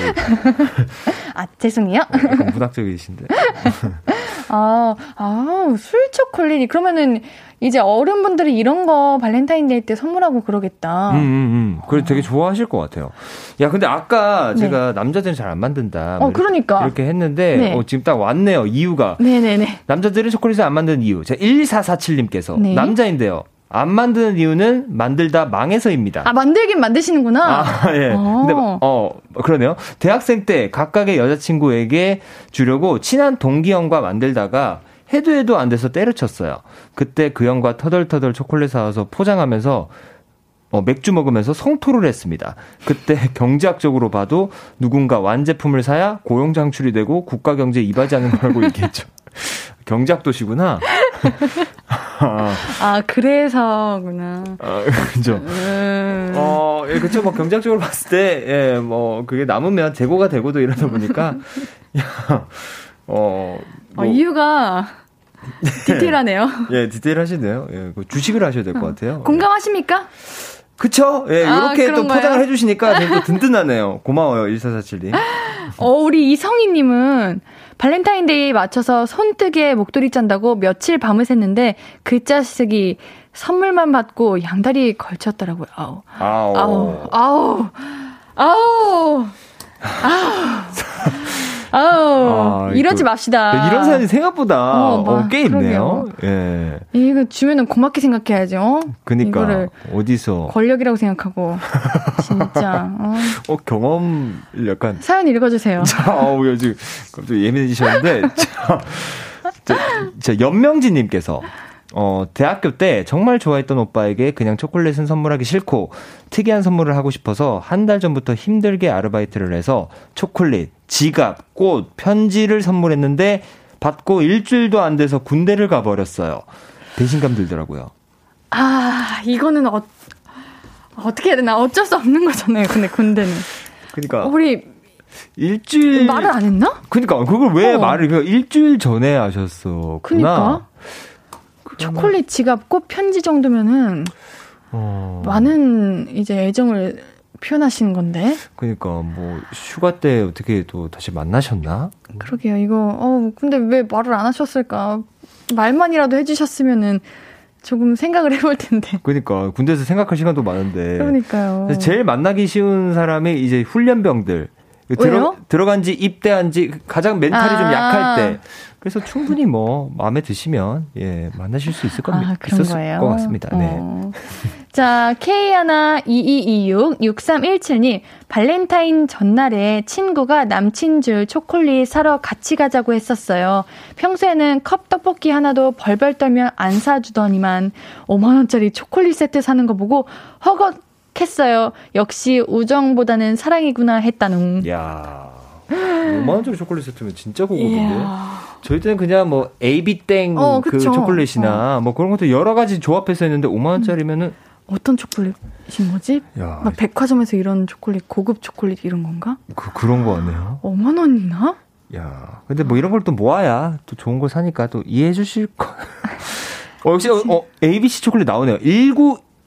Speaker 1: 아 죄송해요.
Speaker 5: 약간 문학적이신데.
Speaker 1: 아, 아, 술 초콜릿이 그러면은 이제 어른분들이 이런 거 발렌타인데이 때 선물하고 그러겠다.
Speaker 5: 음, 음, 음. 그래 되게 좋아하실 것 같아요. 야, 근데 아까
Speaker 1: 네.
Speaker 5: 제가 남자들은 잘 안 만든다.
Speaker 1: 어,
Speaker 5: 뭐 이렇게-
Speaker 1: 그러니까.
Speaker 5: 이렇게 했는데,
Speaker 1: 네.
Speaker 5: 어, 지금 딱 왔네요. 이유가.
Speaker 1: 네네네.
Speaker 5: 남자들은 초콜릿을 안 만드는 이유. 자, 1447님께서.
Speaker 1: 네.
Speaker 5: 남자인데요. 안 만드는 이유는 만들다 망해서입니다.
Speaker 1: 아 만들긴 만드시는구나.
Speaker 5: 아, 예.
Speaker 1: 어.
Speaker 5: 근데, 어, 그러네요. 대학생 때 각각의 여자친구에게 주려고 친한 동기 형과 만들다가 해도 해도 안 돼서 때려쳤어요. 그때 그 형과 터덜터덜 초콜릿 사와서 포장하면서 어, 맥주 먹으면서 성토를 했습니다. 그때 경제학적으로 봐도 누군가 완제품을 사야 고용 장출이 되고 국가 경제에 이바지 하는 거라고 얘기했죠. 경제학 도시구나. 아,
Speaker 1: 아 그래서구나.
Speaker 5: 아, 그죠.
Speaker 1: 음.
Speaker 5: 어, 예, 그쵸. 뭐, 경제학적으로 봤을 때, 예, 뭐, 그게 남으면 재고가 되고도 이러다 보니까, 야, 어, 뭐,
Speaker 1: 어, 이유가 디테일하네요.
Speaker 5: 예, 디테일 하시네요. 예, 그 주식을 하셔야 될 것 같아요.
Speaker 1: 공감하십니까?
Speaker 5: 그쵸? 예,
Speaker 1: 아,
Speaker 5: 이렇게 또
Speaker 1: 그런가요?
Speaker 5: 포장을 해주시니까 또 든든하네요. 고마워요, 1447님.
Speaker 1: 어, 우리 이성희님은 발렌타인데이 맞춰서 손뜨개 목도리 짠다고 며칠 밤을 샜는데 그 자식이 선물만 받고 양다리 걸쳤더라고요. 아우.
Speaker 5: 아우.
Speaker 1: 아우. 아우. 아우. 아우.
Speaker 5: 아,
Speaker 1: 이러지 맙시다.
Speaker 5: 이런 사연이 생각보다
Speaker 1: 어, 뭐,
Speaker 5: 어, 꽤 있네요.
Speaker 1: 그러게요.
Speaker 5: 예.
Speaker 1: 이거 주면은 고맙게 생각해야죠.
Speaker 5: 그니까
Speaker 1: 이거를
Speaker 5: 어디서
Speaker 1: 권력이라고 생각하고 진짜 어.
Speaker 5: 어 경험 약간
Speaker 1: 사연 읽어주세요.
Speaker 5: 아우 요즘 갑자기 예민해지셨는데 자, 자, 자 연명진님께서 어 대학교 때 정말 좋아했던 오빠에게 그냥 초콜릿은 선물하기 싫고 특이한 선물을 하고 싶어서 한 달 전부터 힘들게 아르바이트를 해서 초콜릿, 지갑, 꽃, 편지를 선물했는데 받고 일주일도 안 돼서 군대를 가버렸어요. 배신감 들더라고요.
Speaker 1: 아 이거는 어, 어떻게 해야 되나 어쩔 수 없는 거잖아요. 근데 군대는
Speaker 5: 그러니까
Speaker 1: 우리
Speaker 5: 일주일
Speaker 1: 말을 안 했나?
Speaker 5: 그러니까 그걸 왜
Speaker 1: 어.
Speaker 5: 말을 그 일주일 전에 하셨어?
Speaker 1: 그니까 초콜릿, 지갑, 꽃, 편지 정도면은
Speaker 5: 어.
Speaker 1: 많은 이제 애정을 표현하시는 건데
Speaker 5: 그러니까 뭐 휴가 때 어떻게 또 다시 만나셨나?
Speaker 1: 그러게요. 이거 어 근데 왜 말을 안 하셨을까? 말만이라도 해주셨으면은 조금 생각을 해볼 텐데.
Speaker 5: 그러니까 군대에서 생각할 시간도 많은데.
Speaker 1: 그러니까요.
Speaker 5: 제일 만나기 쉬운 사람이 이제 훈련병들. 들어,
Speaker 1: 왜요?
Speaker 5: 들어간 지 입대한 지 가장 멘탈이 좀
Speaker 1: 아.
Speaker 5: 약할 때. 그래서 충분히 뭐 마음에 드시면 예 만나실 수 있을 겁니다.
Speaker 1: 아, 그런
Speaker 5: 있었을
Speaker 1: 거예요.
Speaker 5: 것 같습니다. 네.
Speaker 1: 어. 자, K12226-6317님, 발렌타인 전날에 친구가 남친 줄 초콜릿 사러 같이 가자고 했었어요. 평소에는 컵 떡볶이 하나도 벌벌 떨면 안 사주더니만 5만 원짜리 초콜릿 세트 사는 거 보고 허걱 했어요. 역시 우정보다는 사랑이구나 했다는.
Speaker 5: 야 5만 원짜리 초콜릿 세트면 진짜 고급인데. 저희 때는 그냥 뭐 AB 땡
Speaker 1: 어,
Speaker 5: 그. 초콜릿이나 뭐 그런 것도 여러 가지 조합해서 했는데 5만 원짜리면은
Speaker 1: 어떤 초콜릿인 거지?
Speaker 5: 야,
Speaker 1: 막 백화점에서 이런 초콜릿, 고급 초콜릿 이런 건가?
Speaker 5: 그 그런 거 같네요.
Speaker 1: 5만 원이나?
Speaker 5: 야, 근데 뭐 이런 걸 또 모아야 또 좋은 걸 사니까 또 이해해 주실 거. 어, 역시 어, 어, ABC 초콜릿 나오네요.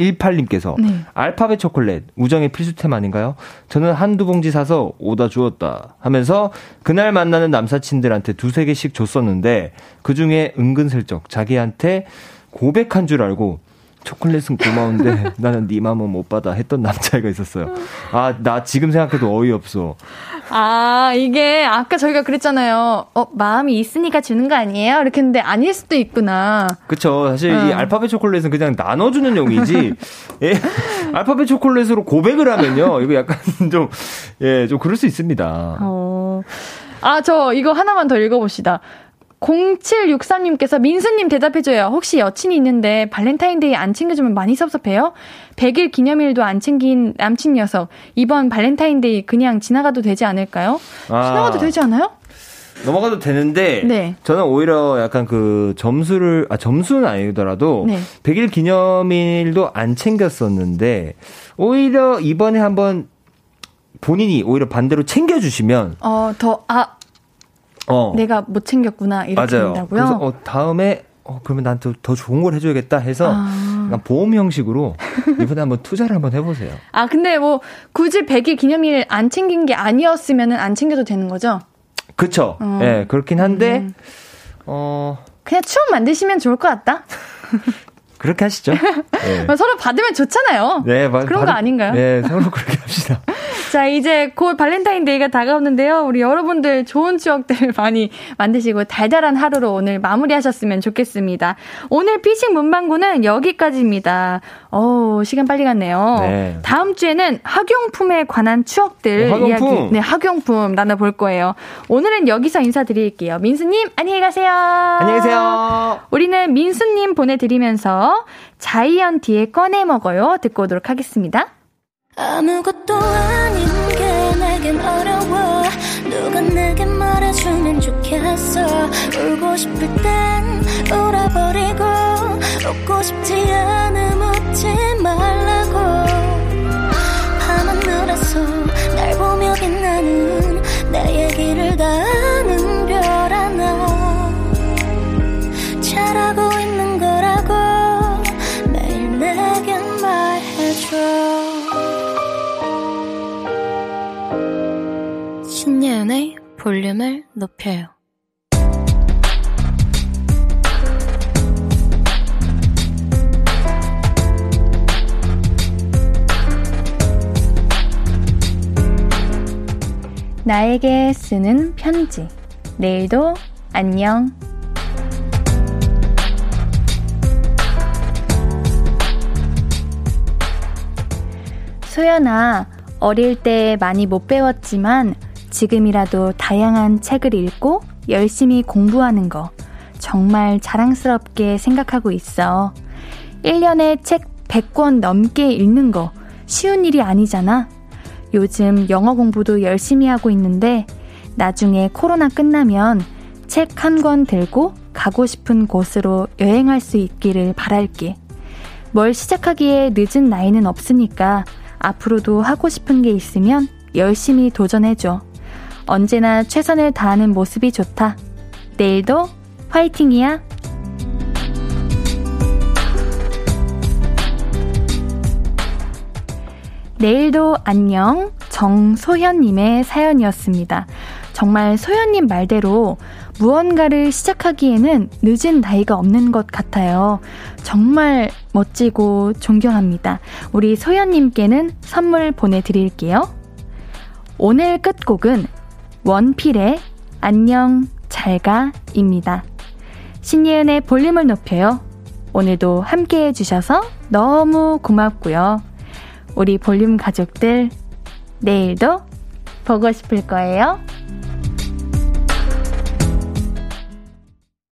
Speaker 5: 1918님께서
Speaker 1: 네.
Speaker 5: 알파벳 초콜릿 우정의 필수템 아닌가요? 저는 한두 봉지 사서 오다 주었다 하면서 그날 만나는 남사친들한테 두세 개씩 줬었는데 그 중에 은근슬쩍 자기한테 고백한 줄 알고 초콜릿은 고마운데 나는 네 맘은 못 받아 했던 남자애가 있었어요. 아, 나 지금 생각해도 어이없어.
Speaker 1: 아, 이게 아까 저희가 그랬잖아요. 어, 마음이 있으니까 주는 거 아니에요? 이렇게 했는데 아닐 수도 있구나.
Speaker 5: 그쵸. 사실 이
Speaker 1: 응.
Speaker 5: 알파벳 초콜릿은 그냥 나눠주는 용이지. 예. 알파벳 초콜릿으로 고백을 하면요. 이거 약간 좀, 예, 좀 그럴 수 있습니다.
Speaker 1: 어. 아, 저 이거 하나만 더 읽어봅시다. 0763님께서 민수님 대답해줘요. 혹시 여친이 있는데 발렌타인데이 안 챙겨주면 많이 섭섭해요? 100일 기념일도 안 챙긴 남친 녀석. 이번 발렌타인데이 그냥 지나가도 되지 않을까요?
Speaker 5: 아.
Speaker 1: 지나가도 되지 않아요?
Speaker 5: 넘어가도 되는데.
Speaker 1: 네.
Speaker 5: 저는 오히려 약간 그 점수를, 아, 점수는 아니더라도.
Speaker 1: 네.
Speaker 5: 100일 기념일도 안 챙겼었는데. 오히려 이번에 한번 본인이 오히려 반대로 챙겨주시면.
Speaker 1: 어, 더, 아,
Speaker 5: 어.
Speaker 1: 내가 못 챙겼구나. 이렇게
Speaker 5: 맞아요.
Speaker 1: 된다고요?
Speaker 5: 그래서 어, 다음에 어, 그러면 난더더 좋은 걸 해줘야겠다 해서
Speaker 1: 아.
Speaker 5: 보험 형식으로 이번에 한번 투자를 한번 해보세요.
Speaker 1: 아, 근데 뭐, 굳이 100일 기념일 안 챙긴 게 아니었으면 안 챙겨도 되는 거죠?
Speaker 5: 그쵸? 예,
Speaker 1: 어.
Speaker 5: 그렇긴 한데,
Speaker 1: 음.
Speaker 5: 어,
Speaker 1: 그냥 추억 만드시면 좋을 것 같다.
Speaker 5: 그렇게 하시죠. 네.
Speaker 1: 서로 받으면 좋잖아요.
Speaker 5: 네, 마-
Speaker 1: 그런 거
Speaker 5: 받-
Speaker 1: 아닌가요?
Speaker 5: 네, 서로 그렇게 합시다.
Speaker 1: 자, 이제 곧 발렌타인데이가 다가오는데요. 우리 여러분들 좋은 추억들 많이 만드시고 달달한 하루로 오늘 마무리하셨으면 좋겠습니다. 오늘 피싱 문방구는 여기까지입니다. 어 시간 빨리 갔네요.
Speaker 5: 네.
Speaker 1: 다음 주에는 학용품에 관한 추억들
Speaker 5: 어, 학용품.
Speaker 1: 이야기, 네, 학용품 나눠볼 거예요. 오늘은 여기서 인사드릴게요. 민수님, 안녕히 가세요.
Speaker 5: 안녕히 계세요.
Speaker 1: 우리는 민수님 보내드리면서 자이언티의 꺼내 먹어요. 듣고 오도록 하겠습니다.
Speaker 6: 아무것도 아닌 게 내겐 어려워. 누가 내게 말해주면 좋겠어. 울고 싶을 땐 울어버리고 웃고 싶지 않음 볼륨을 높여요.
Speaker 1: 나에게 쓰는 편지. 내일도 안녕. 소연아, 어릴 때 많이 못 배웠지만 지금이라도 다양한 책을 읽고 열심히 공부하는 거 정말 자랑스럽게 생각하고 있어. 1년에 책 100권 넘게 읽는 거 쉬운 일이 아니잖아. 요즘 영어 공부도 열심히 하고 있는데 나중에 코로나 끝나면 책 한 권 들고 가고 싶은 곳으로 여행할 수 있기를 바랄게. 뭘 시작하기에 늦은 나이는 없으니까 앞으로도 하고 싶은 게 있으면 열심히 도전해줘. 언제나 최선을 다하는 모습이 좋다. 내일도 화이팅이야! 내일도 안녕 정소현님의 사연이었습니다. 정말 소현님 말대로 무언가를 시작하기에는 늦은 나이가 없는 것 같아요. 정말 멋지고 존경합니다. 우리 소현님께는 선물 보내드릴게요. 오늘 끝곡은 원필의 안녕 잘가입니다. 신예은의 볼륨을 높여요. 오늘도 함께 해주셔서 너무 고맙고요. 우리 볼륨 가족들, 내일도 보고 싶을 거예요.